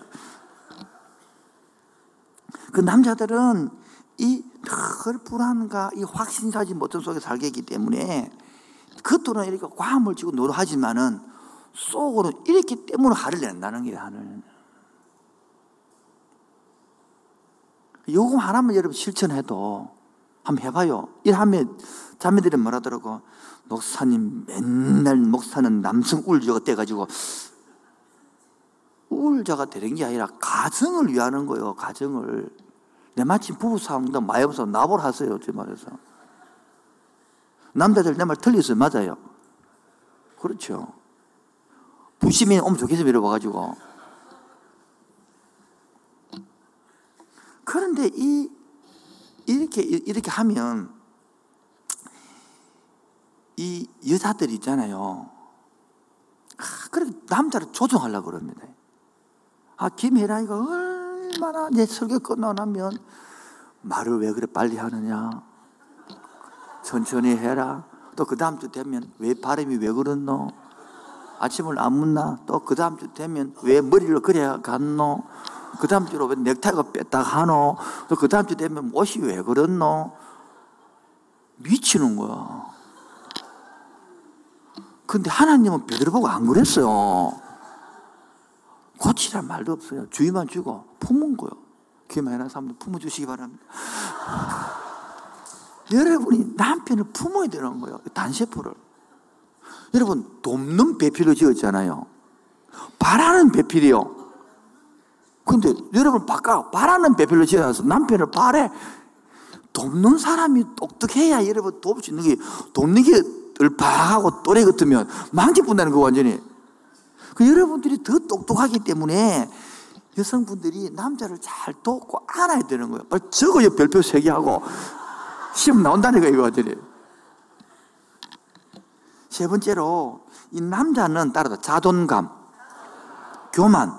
그 남자들은 이늘 불안과 이 확신사지 못한 속에 살게 했기 때문에 겉으로는 이렇게 과함을 지고 노력하지만은 속으로 이렇기 때문에 화를 낸다는 게 하는. 요거 하나만 여러분 실천해도 한번 해봐요. 이하면 자매들이 말하더라고. 목사님 맨날 목사는 남성 울저가 떼가지고 우울자가 되는 게 아니라 가정을 위하는 거예요. 가정을. 내 마침 부부싸움도 많이 없어 나볼 하세요. 제 말해서. 남자들 내 말 틀렸어요. 맞아요. 그렇죠. 부심이 오면 좋겠어 이러가지고. 그런데 이, 이렇게, 이렇게 하면 이 여자들 있잖아요. 아, 그래 남자를 조종하려고 그럽니다. 아, 김혜란이가 얼마나 내 설교 끝나고 나면 말을 왜 그래 빨리 하느냐? 천천히 해라. 또 그 다음 주 되면 왜 발음이 왜 그렇노? 아침을 안 묻나? 또 그 다음 주 되면 왜 머리를 그래 갔노? 그 다음 주로 왜 넥타이가 뺐다 하노? 또 그 다음 주 되면 옷이 왜 그렇노? 미치는 거야. 근데 하나님은 베드로 보고 안 그랬어요. 고치란 말도 없어요. 주의만 주고 품은 거요. 귀 많이 나는 사람들 품어주시기 바랍니다. 여러분이 남편을 품어야 되는 거예요. 단세포를. 여러분, 돕는 배필로 지었잖아요. 바라는 배필이요. 근데 여러분 바꿔 바라는 배필로 지어서 남편을 바래 돕는 사람이 똑똑해야 여러분 도울 수 있는 게 돕는 게 을파하고 또래 같으면 망치뿐다는 거 완전히 그 여러분들이 더 똑똑하기 때문에 여성분들이 남자를 잘 돕고 안아야 되는 거예요. 적어요. 별표 세 개 하고. 시험 거예요, 이거들이. 세 번째로, 이 남자는 따라서 자존감, 교만,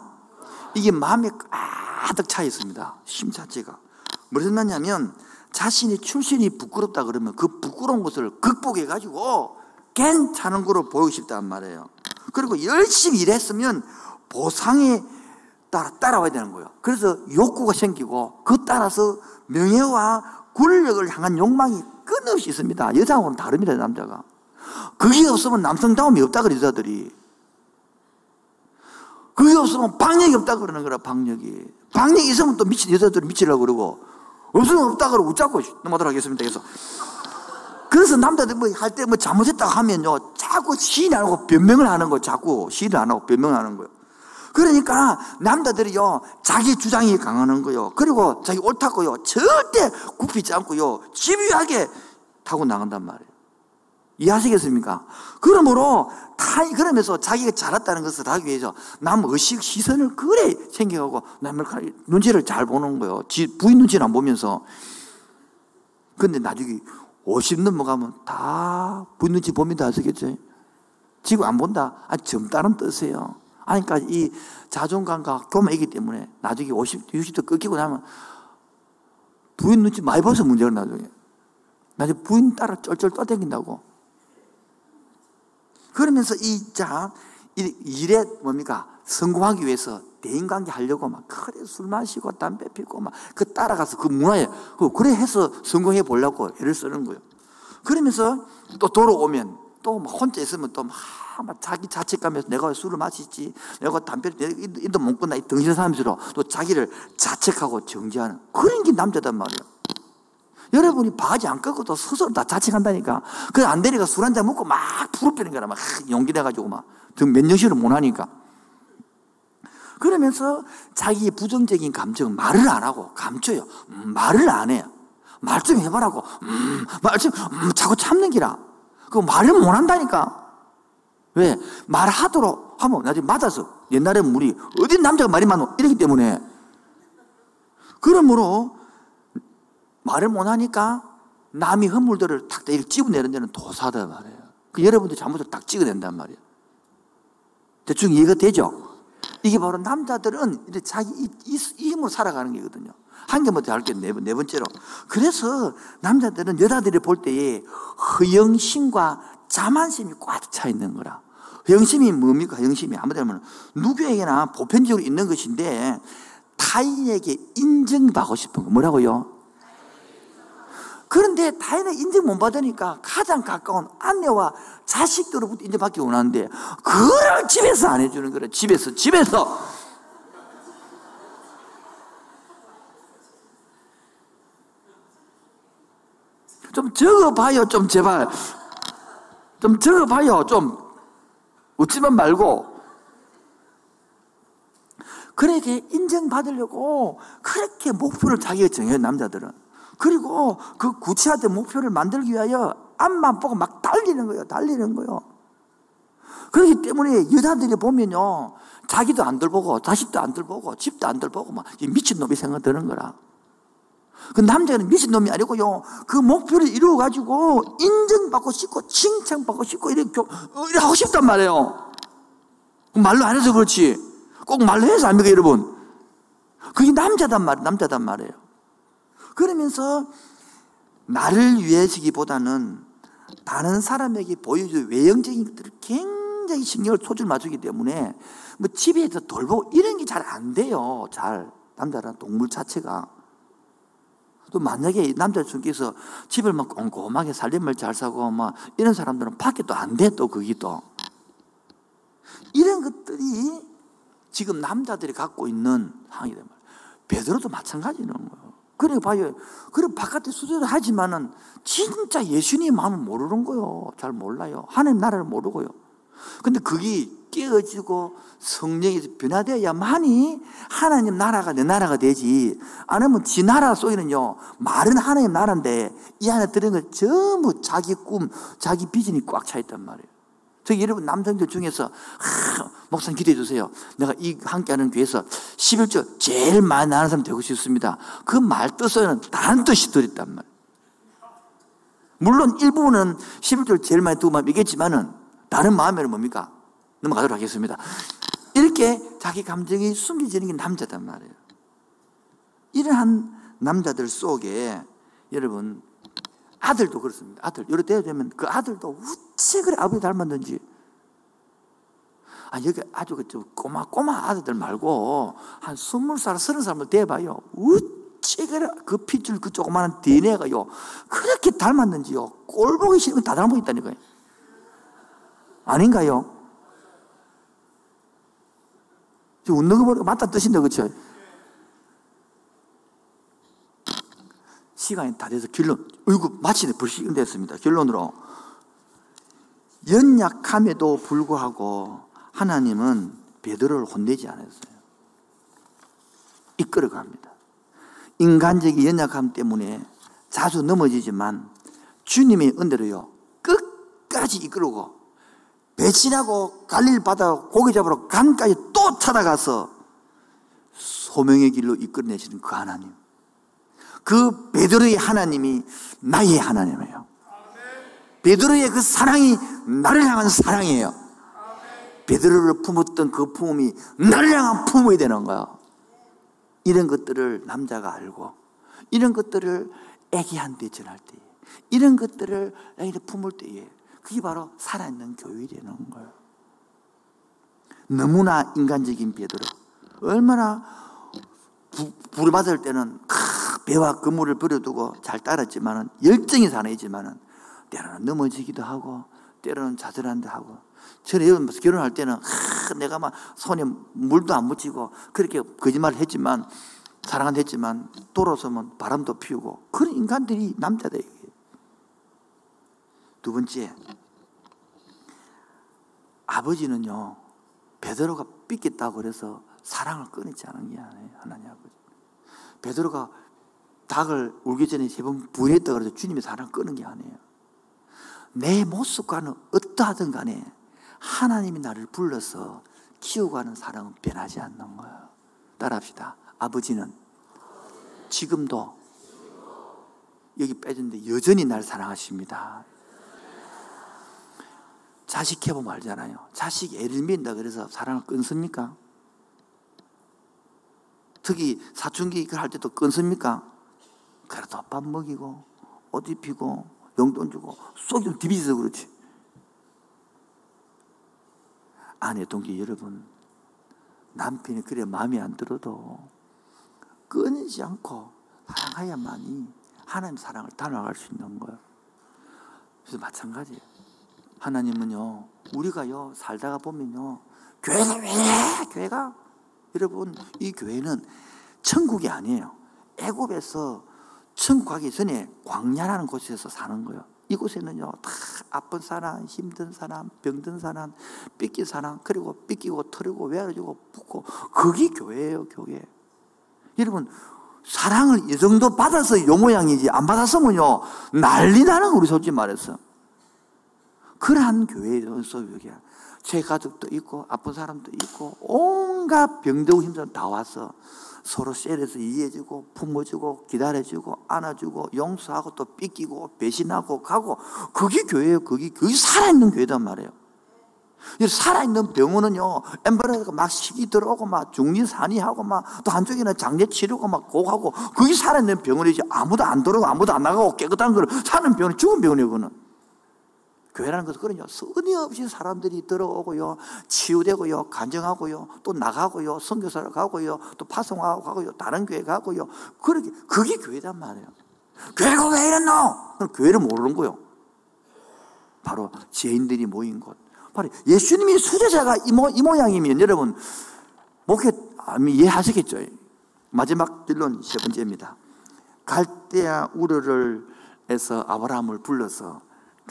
이게 마음에 가득 차 있습니다. 심 자체가. 무슨 말냐면, 자신이 출신이 부끄럽다 그러면 그 부끄러운 것을 극복해 가지고 괜찮은 거로 보이고 싶단 말이에요. 그리고 열심히 일했으면 보상에 따라 따라와야 되는 거예요. 그래서 욕구가 생기고 그 따라서 명예와 권력을 향한 욕망이 끊임없이 있습니다. 여자하고는 다릅니다, 남자가. 그게 없으면 남성다움이 없다 그래, 여자들이. 그게 없으면 방력이 없다 그러는 거라, 방력이. 방력이 있으면 또 미친 여자들은 미치려고 그러고, 없으면 없다 그러고 웃자고 넘어가도록 하겠습니다. 그래서. 그래서 남자들 뭐 할 때 뭐 잘못했다고 하면요, 자꾸 시인 안 하고 변명을 하는 거, 자꾸 시인을 안 하고 변명을 하는 거예요. 그러니까 남자들이요, 자기 주장이 강하는 거요. 그리고 자기 옳다고요. 절대 굽히지 않고요, 집요하게 타고 나간단 말이에요. 이해하시겠습니까? 그러므로 다, 그러면서 자기가 잘했다는 것을 하기 위해서 남 의식, 시선을 그래 챙겨가고 남을 눈치를 잘 보는 거예요. 부인 눈치는 안 보면서. 근데 나중에 50 넘어가면 다 눈치 봅니다. 아시겠죠? 지금 안 본다. 아, 젊다는 뜻이에요. 아니, 그러니까 이 자존감과 교만이기 때문에 나중에 50, 60도 끊기고 나면 부인 눈치 많이 봐서 문제가 나중에. 나중에 부인 따라 쩔쩔 떠댕긴다고. 그러면서 이, 자, 일에 뭡니까? 성공하기 위해서 대인관계 하려고 막 그래 술 마시고 담배 피고 막 그 따라가서 그 문화에 그 그래 해서 성공해 보려고 애를 쓰는 거예요. 그러면서 또 돌아오면 또 혼자 있으면 또 막 자기 자책감에서 내가 술을 마시지 내가 담배를 이도 못 끊나 이 덩신 사람처럼 또 자기를 자책하고 정지하는 그런 게 남자단 말이에요. 여러분이 바지 안 꺾어도 스스로 다 자책한다니까. 그안 되니까 술 한 잔 먹고 막 부르빼는 거라. 막 용기 내가지고 막. 몇 년씩을 못 하니까. 그러면서 자기의 부정적인 감정은 말을 안 하고 감춰요. 음, 말을 안 해요. 말 좀 해보라고. 음, 말 좀, 음, 자꾸 참는 기라. 그 말을 못 한다니까. 왜? 말하도록 하면 나중에 맞아서. 옛날에 우리, 어디 남자가 말이 많어? 이러기 때문에. 그러므로 말을 못 하니까 남이 허물들을 탁 찍어내는 데는 도사다 말이에요. 그 여러분들 잘못을 딱 찍어낸단 말이에요. 대충 이해가 되죠? 이게 바로 남자들은 자기 힘으로 살아가는 게거든요. 한 개만 더 할게요. 네, 네 번째로. 그래서 남자들은 여자들이 볼 때에 허영심과 자만심이 꽉 차 있는 거라. 허영심이 뭡니까? 허영심이 아무데나 누구에게나 보편적으로 있는 것인데 타인에게 인정받고 싶은 거. 뭐라고요? 그런데 다행히 인정 못 받으니까 가장 가까운 아내와 자식들로부터 인정받기 원하는데 그걸 집에서 안 해주는 거래. 집에서 집에서 좀 적어봐요. 좀 제발 좀 적어봐요. 좀 웃지만 말고 그렇게 인정받으려고 그렇게 목표를 자기가 정해요. 남자들은. 그리고 그 구체화된 목표를 만들기 위하여 앞만 보고 막 달리는 거예요. 달리는 거예요. 그렇기 때문에 여자들이 보면요. 자기도 안 들보고, 자식도 안 들보고, 집도 안 들보고, 막 미친놈이 생각 드는 거라. 그 남자는 미친놈이 아니고요. 그 목표를 이루어가지고 인정받고 싶고, 칭찬받고 싶고, 이렇게, 이렇게 하고 싶단 말이에요. 말로 안 해서 그렇지. 꼭 말로 해서 압니까, 여러분? 그게 남자단 말, 남자단 말이에요. 그러면서 나를 위해서기보다는 다른 사람에게 보여줄 외형적인 것들을 굉장히 신경을 소줄 맞추기 때문에 뭐 집에서 돌보고 이런 게 잘 안 돼요. 잘. 남자란 동물 자체가. 또 만약에 남자 중에서 집을 막 꼼꼼하게 살림을 잘 사고 막 이런 사람들은 밖에 또 안 돼, 또 그게 또. 이런 것들이 지금 남자들이 갖고 있는 상황이 된 말이에요. 베드로도 마찬가지는 거예요. 그래 봐요. 그래 바깥에 수조를 하지만은 진짜 예수님 마음을 모르는 거요. 잘 몰라요. 하나님 나라를 모르고요. 근데 그게 깨어지고 성령이 변화되어야만이 하나님 나라가 내 나라가 되지. 아니면 지 나라 속에는요, 말은 하나님 나라인데 이 안에 들은 건 전부 자기 꿈, 자기 비전이 꽉 차 있단 말이에요. 저 여러분 남성들 중에서 하, 목사님 기대해 주세요. 내가 이 함께하는 교회에서 11조 제일 많이 나는 사람 되고 싶습니다. 그 말 뜻에는 다른 뜻이 들었단 말. 물론 일부는 11조를 제일 많이 두고 말이겠지만은 다른 마음에는 뭡니까? 넘어가도록 하겠습니다. 이렇게 자기 감정이 숨겨지는 게 남자단 말이에요. 이러한 남자들 속에 여러분 아들도 그렇습니다. 아들. 여러 때 되면 그 아들도 우찌 그래 아버지 닮았는지. 아, 여기 아주 그 꼬마, 꼬마 아들들 말고 한 스물 살, 서른 살을 대봐요. 우찌 그래 그 핏줄 그 조그마한 DNA가요. 그렇게 닮았는지요. 꼴 보기 싫으면 다 닮고 있다니까요. 아닌가요? 웃는 거 보니까 맞다 뜻인데, 그쵸? 시간이 다 돼서 결론, 어이구, 마치네. 벌써 됐습니다. 결론으로. 연약함에도 불구하고 하나님은 베드로를 혼내지 않았어요. 이끌어 갑니다. 인간적인 연약함 때문에 자주 넘어지지만 주님의 은혜로요. 끝까지 이끌고 배신하고 갈릴 바다 고기 잡으러 강까지 또 찾아가서 소명의 길로 이끌어내시는 그 하나님. 그 베드로의 하나님이 나의 하나님이에요. 베드로의 그 사랑이 나를 향한 사랑이에요. 베드로를 품었던 그 품음이 나를 향한 품음이 되는 거예요. 이런 것들을 남자가 알고 이런 것들을 애기한테 전할 때 이런 것들을 애기를 품을 때에 그게 바로 살아있는 교회 되는 거예요. 너무나 인간적인 베드로 얼마나 부, 부를 받을 때는 배와 그물을 버려두고 잘 따랐지만은 열정이 사내지만은 때로는 넘어지기도 하고 때로는 좌절한다 하고 저는 여러분 결혼할 때는 하, 내가 막 손에 물도 안 묻히고 그렇게 거짓말을 했지만 사랑은 했지만 돌아서면 바람도 피우고 그런 인간들이 남자들에게. 두 번째 아버지는요 베드로가 삐겠다고 그래서 사랑을 끊이지 않은 게 아니에요 하나님 아버지 베드로가 닭을 울기 전에 세 번 부인했다 그래서 주님의 사랑을 끊은 게 아니에요 내 모습과는 어떠하든 간에 하나님이 나를 불러서 키우고 는 사랑은 변하지 않는 거예요. 따라합시다. 아버지는 지금도 여기 빼졌는데 여전히 날 사랑하십니다. 자식 해보면 알잖아요. 자식 애를 민다 그래서 사랑을 끊습니까? 특히 사춘기 할 때도 끊습니까? 그래도 밥 먹이고 옷 입히고 용돈 주고 쏙좀 디비져서 그렇지. 아내 동기 여러분, 남편이 그래 마음에 안 들어도 끊이지 않고 사랑해야만이 하나님 사랑을 닮아갈 수 있는 거예요. 그래서 마찬가지예요. 하나님은요, 우리가요, 살다가 보면요, 교회가 왜, 교회가? 여러분, 이 교회는 천국이 아니에요. 애굽에서 천국 가기 전에 광야라는 곳에서 사는 거예요. 이곳에는요, 다 아픈 사람, 힘든 사람, 병든 사람, 삐낀 사람, 그리고 삐끼고 털고 외아지고 붓고, 그게 교회예요, 교회. 여러분, 사랑을 이 정도 받아서 요 모양이지, 안 받았으면요, 난리 나는 우리 솔직히 말해서. 그러한 교회에서 여기야. 제 가족도 있고, 아픈 사람도 있고, 온 갖 병들고 힘든 다 와서, 서로 셀에서 이해해주고 품어주고 기다려주고 안아주고 용서하고 또 삐끼고 배신하고 가고 그게 교회예요. 그게 그게 살아있는 교회단 말이에요. 살아있는 병원은요, 엠버러가 막 식이 들어오고, 막 중리산이하고, 막 또 한쪽에는 장례 치르고, 막 고하고, 그게 살아있는 병원이지. 아무도 안 들어오고, 아무도 안 나가고, 깨끗한 걸 사는 병원이 죽은 병원이에요, 그거는. 교회라는 것은 그런요. 끊임없이 사람들이 들어오고요. 치유되고요. 간정하고요. 또 나가고요. 선교사를 가고요. 또 파송하고 가고요. 다른 교회 가고요. 그렇게, 그게 교회단 말이에요. 교회가 왜 이랬노? 교회를 모르는 거요. 바로 죄인들이 모인 곳. 바로 예수님이 수제자가 이, 모, 이 모양이면 여러분, 목회, 이해하시겠죠? 마지막 결론 세 번째입니다. 갈대아 우르를 해서 아브라함을 불러서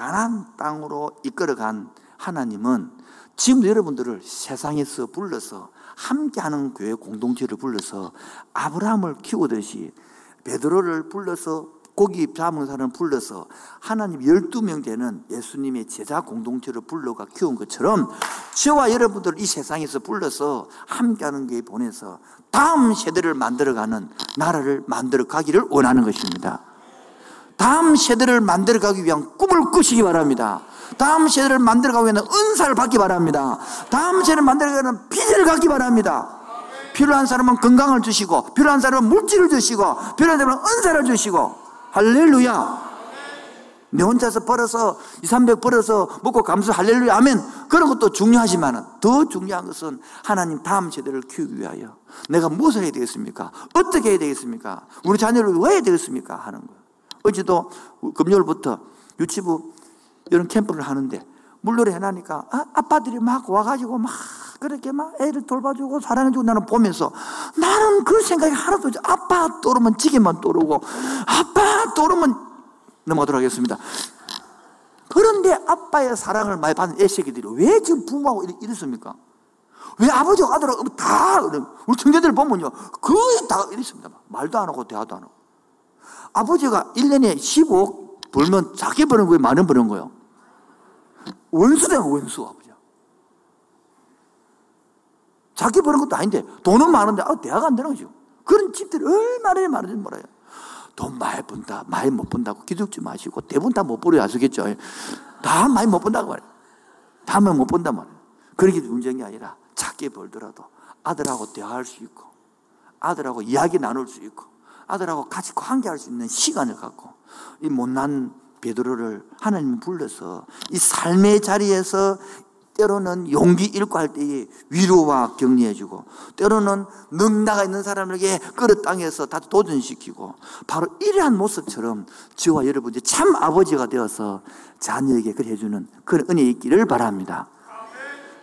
가난 땅으로 이끌어간 하나님은 지금 여러분들을 세상에서 불러서 함께하는 교회 공동체를 불러서 아브라함을 키우듯이 베드로를 불러서 고기 잡은 사람을 불러서 하나님 12명 되는 예수님의 제자 공동체를 불러가 키운 것처럼 저와 여러분들을 이 세상에서 불러서 함께하는 교회 보내서 다음 세대를 만들어가는 나라를 만들어 가기를 원하는 것입니다. 다음 세대를 만들어가기 위한 꿈을 꾸시기 바랍니다. 다음 세대를 만들어가기 위한 은사를 받기 바랍니다. 다음 세대를 만들어가는 비전을 갖기 바랍니다. 필요한 사람은 건강을 주시고, 필요한 사람은 물질을 주시고, 필요한 사람은 은사를 주시고, 할렐루야. 내 혼자서 벌어서, 2, 300 벌어서 먹고 감수 할렐루야 아멘. 그런 것도 중요하지만 더 중요한 것은 하나님 다음 세대를 키우기 위하여 내가 무엇을 해야 되겠습니까? 어떻게 해야 되겠습니까? 우리 자녀를 왜 해야 되겠습니까? 하는 거예요. 어제도 금요일부터 유치부 이런 캠프를 하는데 물놀이 해나니까 아, 아빠들이 막 와가지고 막 그렇게 막 애를 돌봐주고 사랑해주고 나는 보면서 나는 그 생각이 하나도 없지. 아빠 떠오르면 지게만 떠오르고 아빠 떠오르면 넘어가도록 하겠습니다. 그런데 아빠의 사랑을 많이 받는 애새끼들이 왜 지금 부모하고 이랬습니까? 왜 아버지가 아들하고 다, 우리 청자들 보면요. 거의 다 이랬습니다. 말도 안 하고 대화도 안 하고. 아버지가 1년에 15억 벌면 작게 버는 거예요? 많은 버는 거예요? 원수다, 원수, 아버지. 작게 버는 것도 아닌데, 돈은 많은데, 아, 대화가 안 되는 거죠. 그런 집들이 얼마나 많은지 몰라요. 돈 많이 번다, 많이 못 번다고 기죽지 마시고, 대부분 다 못 벌어요. 아시겠죠? 다 많이 못 번다고 말이에요. 다음에 못 본단 말이에요. 그렇게 문제이 아니라, 작게 벌더라도 아들하고 대화할 수 있고, 아들하고 이야기 나눌 수 있고, 아들하고 같이 관계할 수 있는 시간을 갖고, 이 못난 베드로를 하나님 불러서 이 삶의 자리에서 때로는 용기 잃고 할 때에 위로와 격려해주고 때로는 능나가 있는 사람에게 끌어 땅에서 다 도전시키고 바로 이러한 모습처럼 저와 여러분이 참 아버지가 되어서 자녀에게 그래 해주는 그런 은혜 있기를 바랍니다.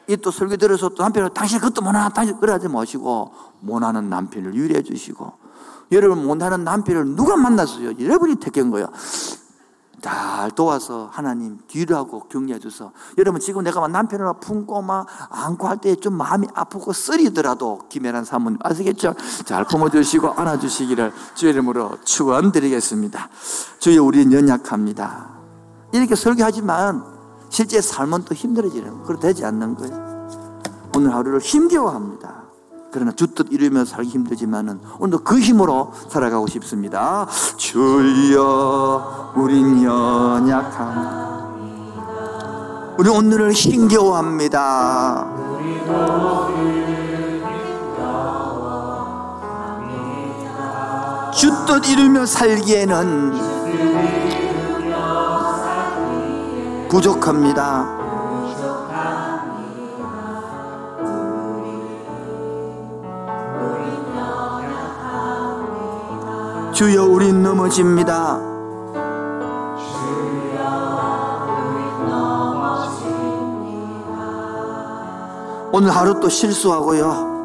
이 또 설교 들어서 또 남편을 당신 그것도 못하나 당신 그러지 마시고 못하는 남편을 유리해 주시고 여러분 못하는 남편을 누가 만났어요? 여러분이 택한 거예요. 잘 도와서 하나님 뒤로하고 격려해 줘서 여러분 지금 내가 막 남편을 품고 막 안고 할 때 좀 마음이 아프고 쓰리더라도 김혜란 사모님 아시겠죠? 잘 품어주시고 안아주시기를 주의 이름으로 축원드리겠습니다. 주여 우리는 연약합니다. 이렇게 설교하지만 실제 삶은 또 힘들어지는 그렇 되지 않는 거예요. 오늘 하루를 힘겨워합니다. 그러나 주뜻 이루며 살기 힘들지만은 오늘도 그 힘으로 살아가고 싶습니다. 주여, 우린 연약함. 우리 오늘을 힘겨워합니다. 주뜻 이루며 살기에는 부족합니다. 주여 우린 넘어집니다. 오늘 하루 또 실수하고요.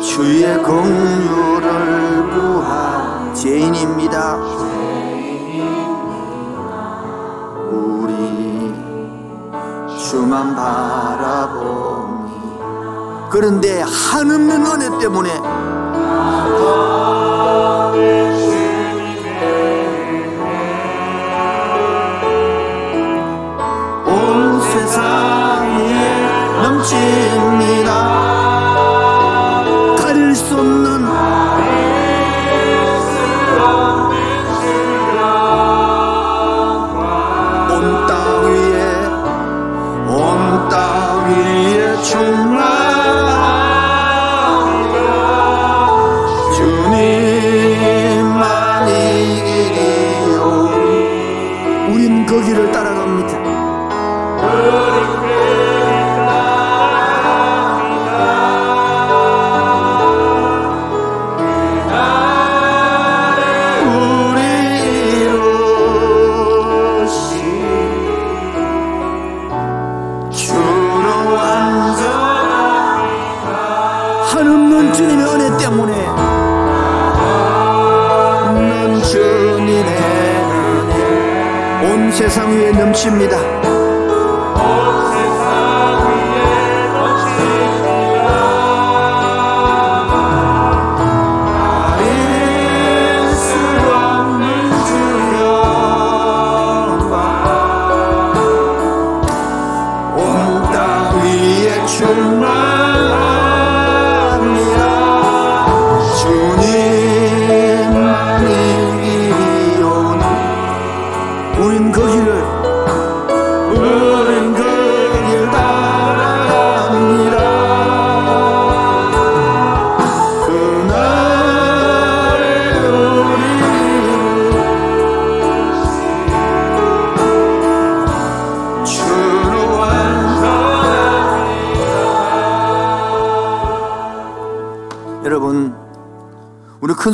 주의 공유를 구한 죄인입니다. 주만 바라보니 그런데 한없는 은혜 때문에 온 세상에 넘칩 넘칩니다.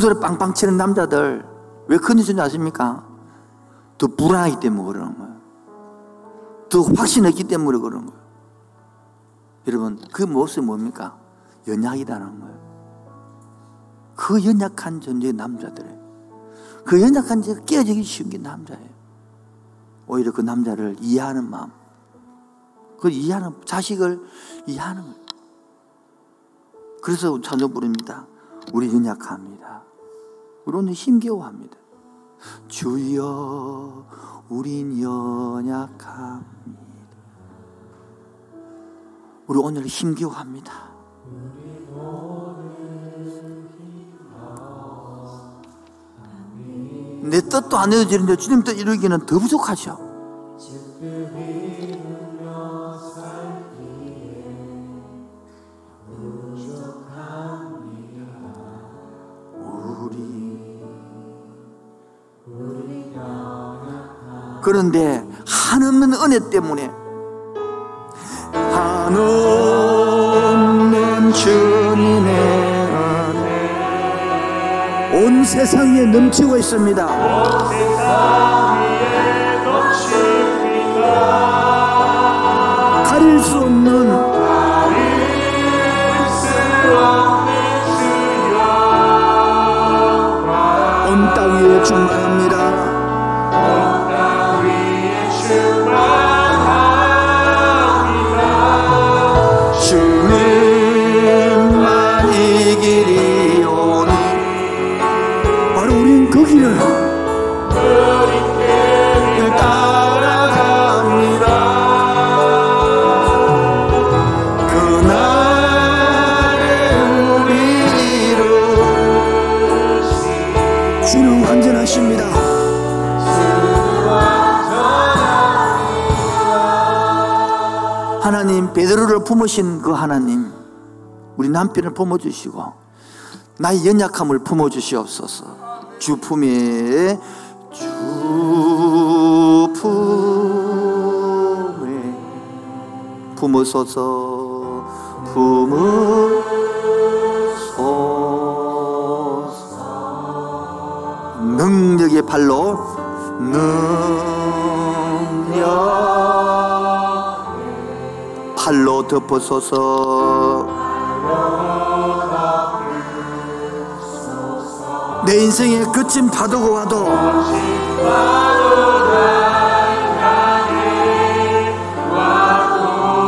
소리 빵빵 치는 남자들 왜 큰일 치는지 아십니까? 더 불안하기 때문에 그러는 거예요. 더 확신했기 때문에 그러는 거예요. 여러분 그 모습이 뭡니까? 연약이라는 거예요. 그 연약한 존재의 남자들의 그 연약한 죄가 깨어지기 쉬운 게 남자예요. 오히려 그 남자를 이해하는 마음, 그 이해하는 자식을 이해하는 거예요. 그래서 찬송 부릅니다. 우리 연약합니다. 우리 오늘 힘겨워합니다. 주여, 우린 연약합니다. 우리 오늘 힘겨워합니다. 내 뜻도 안 이루어지는데 주님 뜻 이루기는 더 부족하죠. 그런데 한없는 은혜 때문에 한없는 주님의 온 세상에 넘치고 있습니다. 가릴 수 없는 우린 그 길을 그날의 우리를 완전하십니다. 하나님 베드로를 품으신 그 하나님 우리 남편을 품어주시고 나의 연약함을 품어주시옵소서 주품에 주품에 품으소서 품으소서 능력의 발로 능력 팔로 덮어서서 내 인생에 거친 파도가 와도.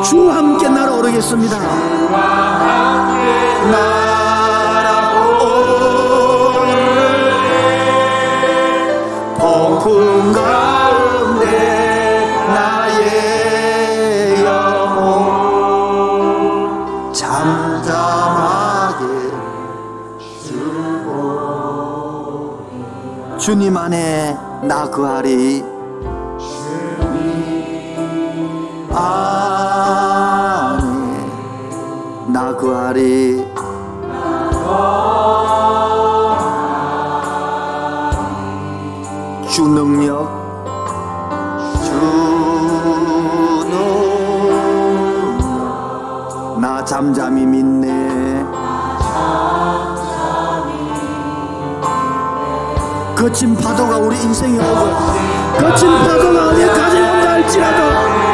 주와 함께 날아오르겠습니다 주님 안에 나 그하리. 안에 나 그하리 거친 파도가 우리 인생에 오고 거친 파도가 어디까지 온다 할지라도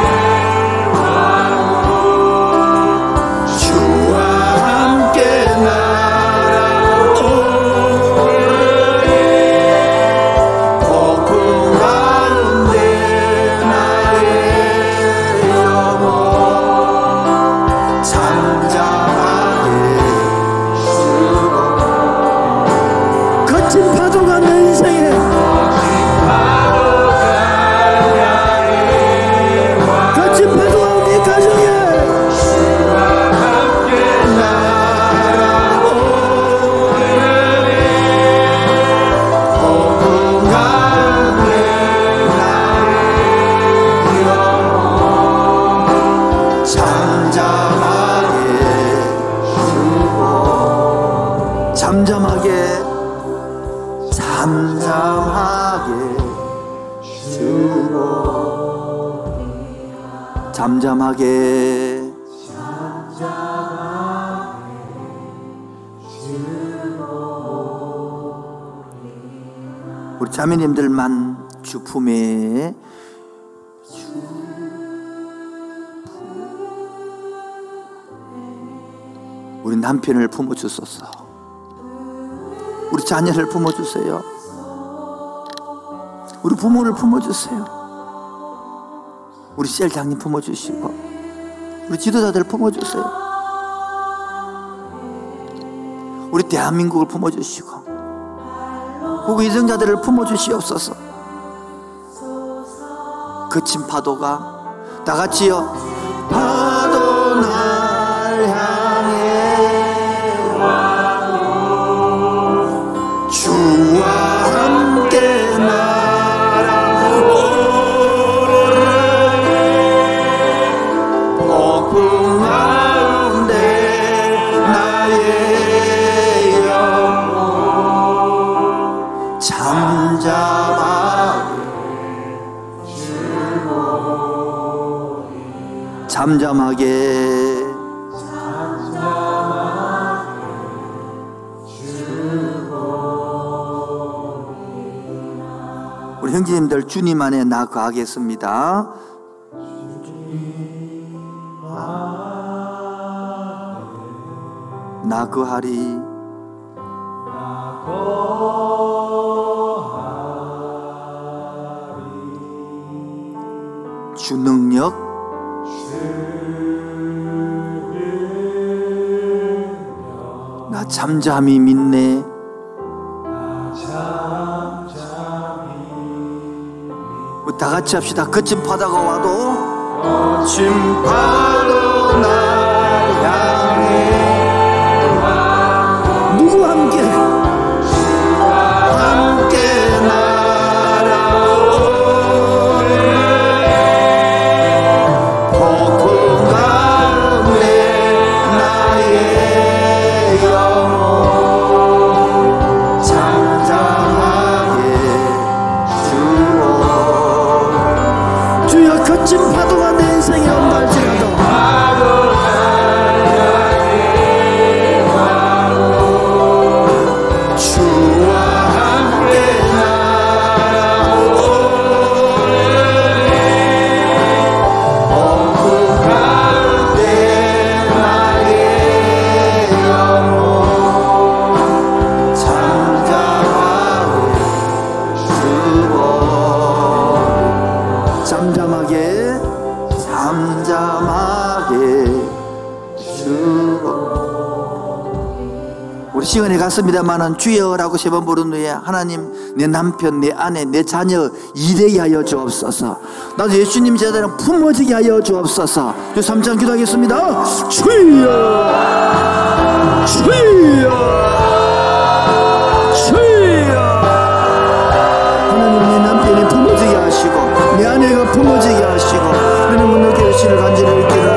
자매님들만 주 품에 우리 남편을 품어주소서. 우리 자녀를 품어주세요. 우리 부모를 품어주세요. 우리 셀장님 품어주시고, 우리 지도자들 품어주세요. 우리 대한민국을 품어주시고, 국외 이정자들을 품어주시옵소서. 거친 파도가 다 같이요. 우리 형제님들 주님 안에 나 거하겠습니다. 나 거하리. 주 능력. 나 잠잠히 믿네 다 같이 합시다. 거친 바다가 와도 거친 파도 날 향해. 누구와 함께 함께 시간에 갔습니다만은 주여라고 세 번 부른 후에 하나님 내 남편 내 아내 내 자녀 일하게 하여 주옵소서. 나도 예수님 제자는 품어지게 하여 주옵소서. 주 3장 기도하겠습니다. 주여! 주여! 주여! 하나님 내 남편이 품어지게 하시고 내 아내가 품어지게 하시고 하나님 오늘 결신을 간절히 있기를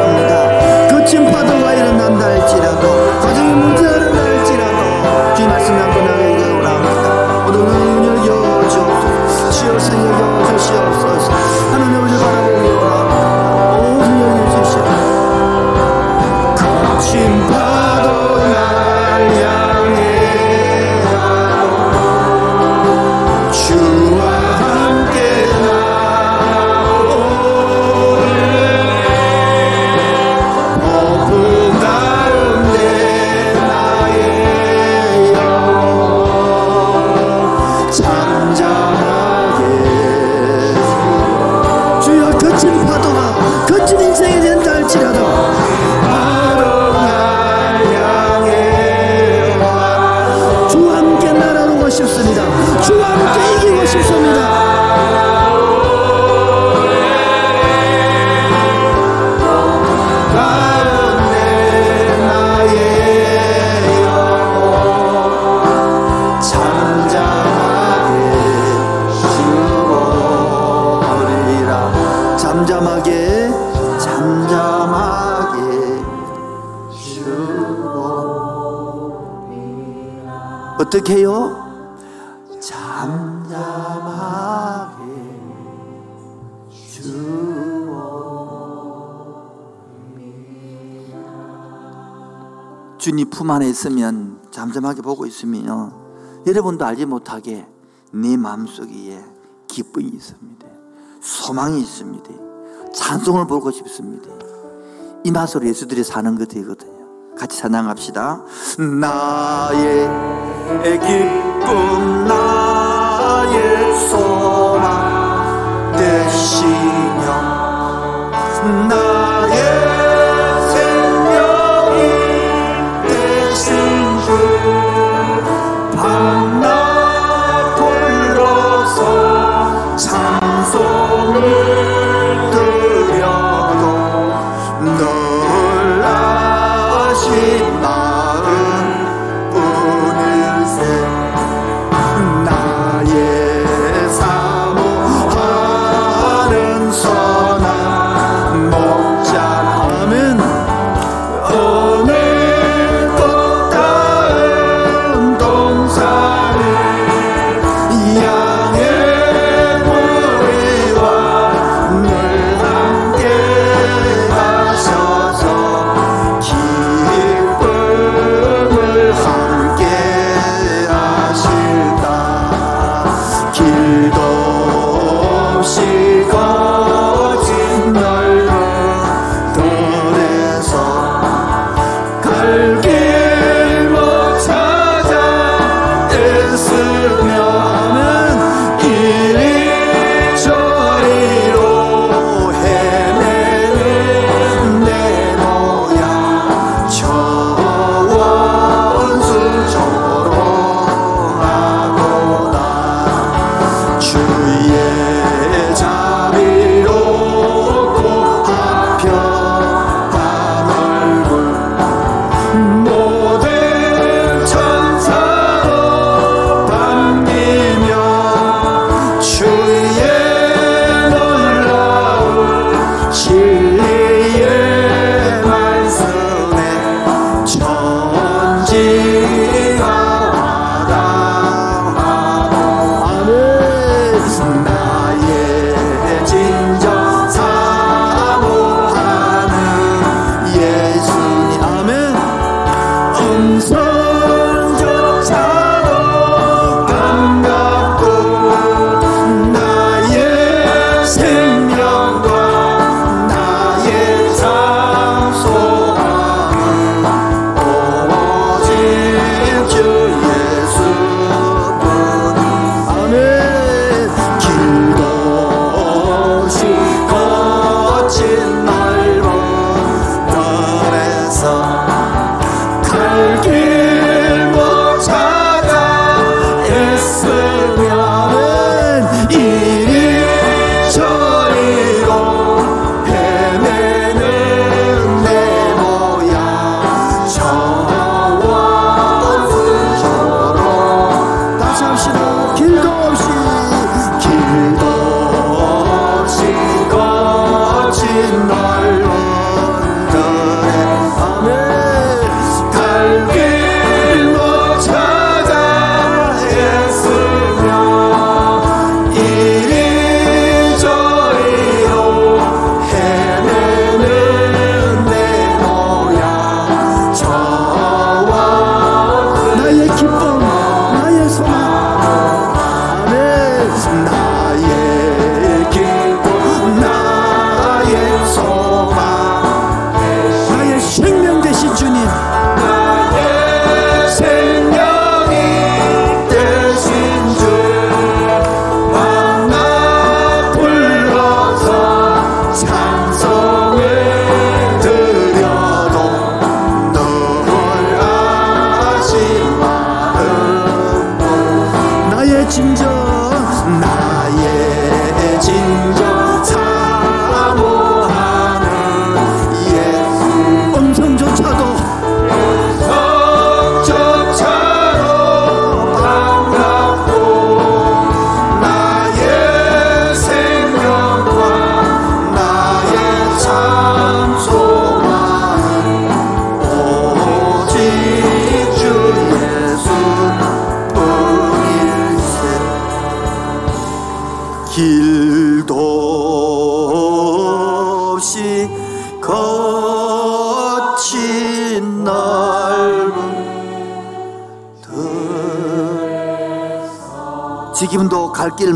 안에 있으면 잠잠하게 보고 있으면 여러분도 알지 못하게 내 마음속에 기쁨이 있습니다. 소망이 있습니다. 찬송을 보고 싶습니다. 이 맛으로 예수들이 사는 것이거든요. 같이 사랑합시다. 나의 기쁨 나의 소망 되시며 나의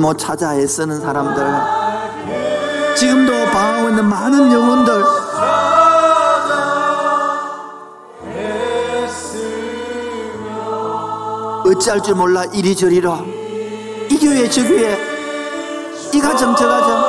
못 찾아 애쓰는 사람들. 지금도 방황하고 있는 많은 영혼들. 어찌할 줄 몰라 이리저리로 이 교회 저 교회. 이 가정 저 가정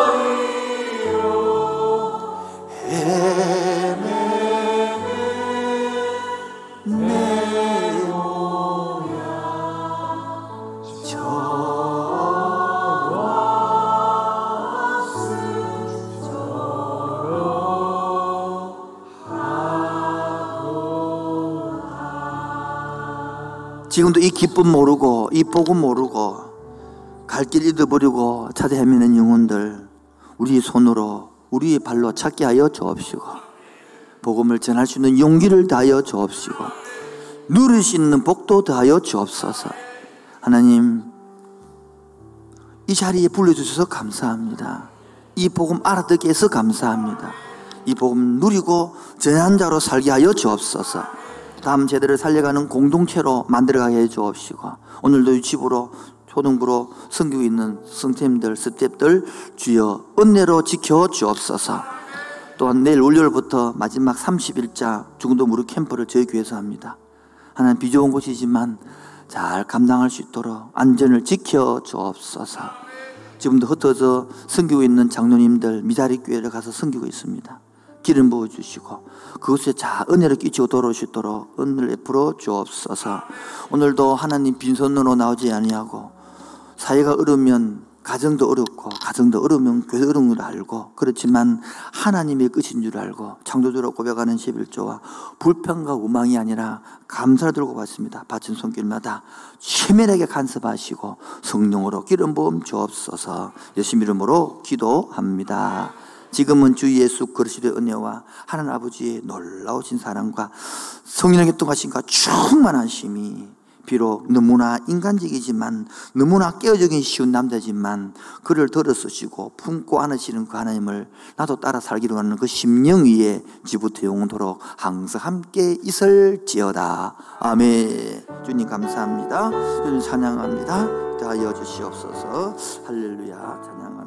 지금도 이 기쁨 모르고 이 복음 모르고 갈길 잃어버리고 찾아 헤매는 영혼들 우리 손으로 우리의 발로 찾게 하여 주옵시고 복음을 전할 수 있는 용기를 다하여 주옵시고 누릴 수 있는 복도 다하여 주옵소서. 하나님 이 자리에 불러주셔서 감사합니다. 이 복음 알아듣게 해서 감사합니다. 이 복음 누리고 전한 자로 살게 하여 주옵소서 다음 세대를 살려가는 공동체로 만들어가게 해 주옵시고 오늘도 이 집으로 초등부로 섬기고 있는 성팀들, 스텝들 주여 은혜로 지켜 주옵소서. 또한 내일 월요일부터 마지막 30일자 중도 무료 캠프를 저희 교회에서 합니다. 하나님 비좁은 곳이지만 잘 감당할 수 있도록 안전을 지켜 주옵소서. 지금도 흩어져 섬기고 있는 장로님들 미자리 교회를 가서 섬기고 있습니다 기름 부어 주시고 그것에 자 은혜를 끼치고 있도록 은혜를 베풀어 주옵소서. 오늘도 하나님 빈손으로 나오지 아니하고 사회가 어려우면 가정도 어렵고 가정도 어려우면 교회 어려운 줄 알고 그렇지만 하나님의 끝인 줄 알고 창조주로 고백하는 11조와 불평과 우망이 아니라 감사를 들고 받습니다. 바친 손길마다 최면하게 간섭하시고 성령으로 기름 부음 주옵소서 예수 이름으로 기도합니다. 지금은 주 예수 그리스도의 은혜와 하나님 아버지의 놀라우신 사랑과 성령의 동하신과 충만하심이 비록 너무나 인간적이지만 너무나 깨어지기 쉬운 남자지만 그를 들어쓰시고 품고 안으시는 그 하나님을 나도 따라 살기로 하는 그 심령 위에 지부터 영원토록 항상 함께 있을지어다. 아멘. 주님 감사합니다. 주님 찬양합니다. 다 이어주시옵소서. 할렐루야. 찬양합니다